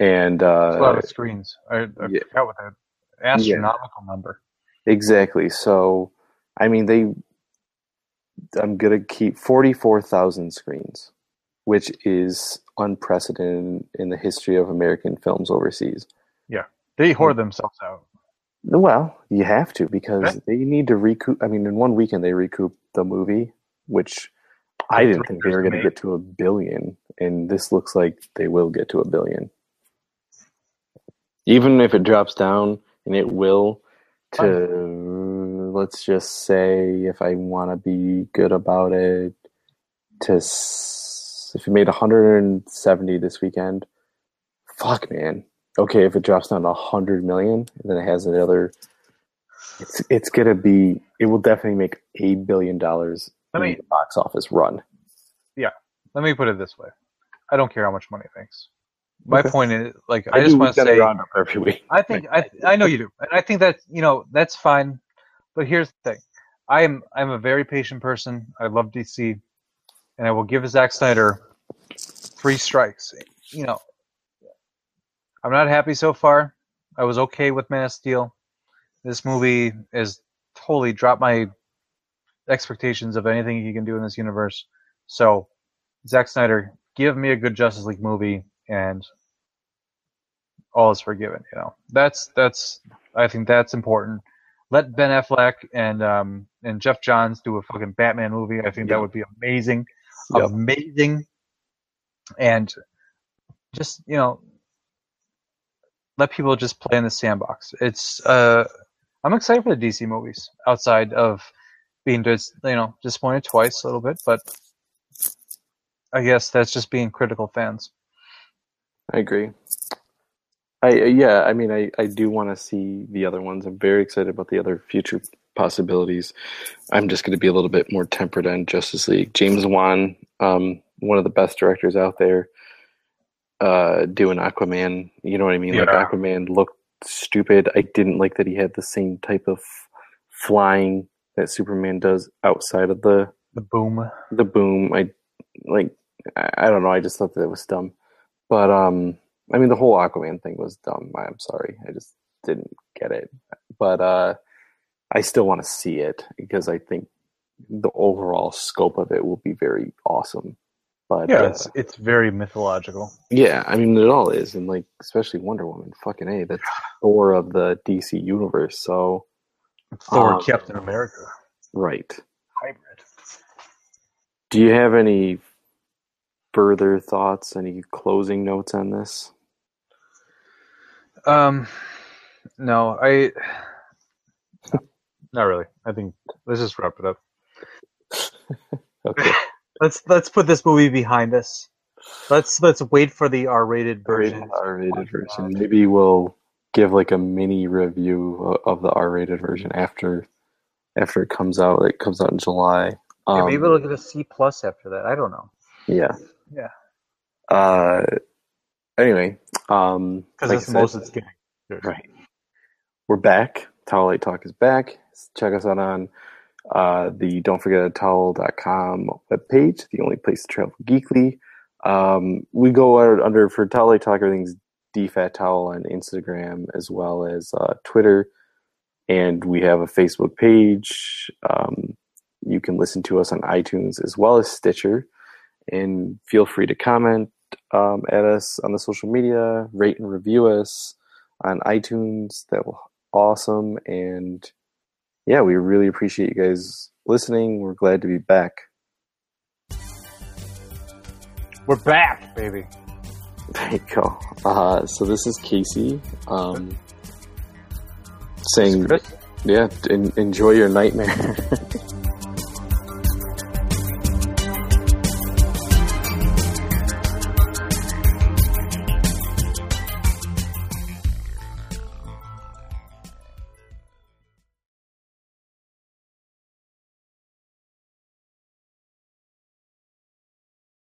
And It's a lot uh, of screens. I, I yeah. forgot what that astronomical number. Exactly. So, I mean, they. I'm gonna keep forty-four thousand screens, which is unprecedented in the history of American films overseas. Yeah, they hoard themselves out. Well, you have to because Yeah. they need to recoup. I mean, in one weekend they recoup the movie, which I didn't think they were going to get to a billion, and this looks like they will get to a billion. Even if it drops down, and it will, to let's just say, if I want to be good about it, to if it made 170 this weekend, fuck man. Okay, if it drops down to 100 million, then it has another, it's it's gonna be. It will definitely make a billion dollars Let me- box office run. Yeah, let me put it this way: I don't care how much money it makes. My Okay. point is, like, I, just want to say, every week. I think I I know you do, and I think that you know that's fine. But here's the thing: I'm I'm a very patient person. I love DC, and I will give Zack Snyder three strikes. You know, I'm not happy so far. I was okay with Man of Steel. This movie has totally dropped my expectations of anything he can do in this universe. So, Zack Snyder, give me a good Justice League movie, and all is forgiven. You know, that's that's I think that's important. Let Ben Affleck and um and Geoff Johns do a fucking Batman movie. I think Yeah. that would be amazing, Yep. amazing, and just you know, let people just play in the sandbox. It's uh, I'm excited for the DC movies outside of being just you know disappointed twice a little bit, but I guess that's just being critical fans. I agree. I uh, yeah, I mean, I I do want to see the other ones. I'm very excited about the other future possibilities. I'm just going to be a little bit more tempered on Justice League. James Wan, um, one of the best directors out there, uh, doing Aquaman. You know what I mean? Like Yeah. Aquaman looked stupid. I didn't like that he had the same type of flying that Superman does outside of the The boom. the boom. I like. I don't know. I just thought that it was dumb. But um, I mean, the whole Aquaman thing was dumb. I'm sorry. I just didn't get it. But uh, I still want to see it because I think the overall scope of it will be very awesome. But Yeah, uh, it's it's very mythological. yeah, I mean, it all is, and like especially Wonder Woman. Fucking a, that's Thor of the DC universe. So Thor, Um, Captain America, right. hybrid. Do you have any further thoughts? Any closing notes on this? Um, no, I. Not really. I think let's just wrap it up. (laughs) Okay. (laughs) Let's let's put this movie behind us. Let's let's wait for the R-rated version. R-rated version. Maybe we'll give like a mini review of the R-rated version after after it comes out. It comes out in July. Yeah, Um, maybe it'll get a C plus after that. I don't know yeah. Yeah. Uh. Anyway, um, because like that's most it's getting. Right. We're back. Towel Light Talk is back. Check us out on uh, the don't forget a towel.com webpage, the only place to travel geekly. Um, we go out under for Towel Light Talk, everything's DFAT Towel on Instagram as well as uh, Twitter. And we have a Facebook page. Um, you can listen to us on iTunes as well as Stitcher. And feel free to comment um, at us on the social media, rate and review us on iTunes. That will awesome. And yeah, we really appreciate you guys listening. We're glad to be back. We're back, baby. There you go. Uh, so this is Casey um, saying, yeah, en- enjoy your nightmare. (laughs)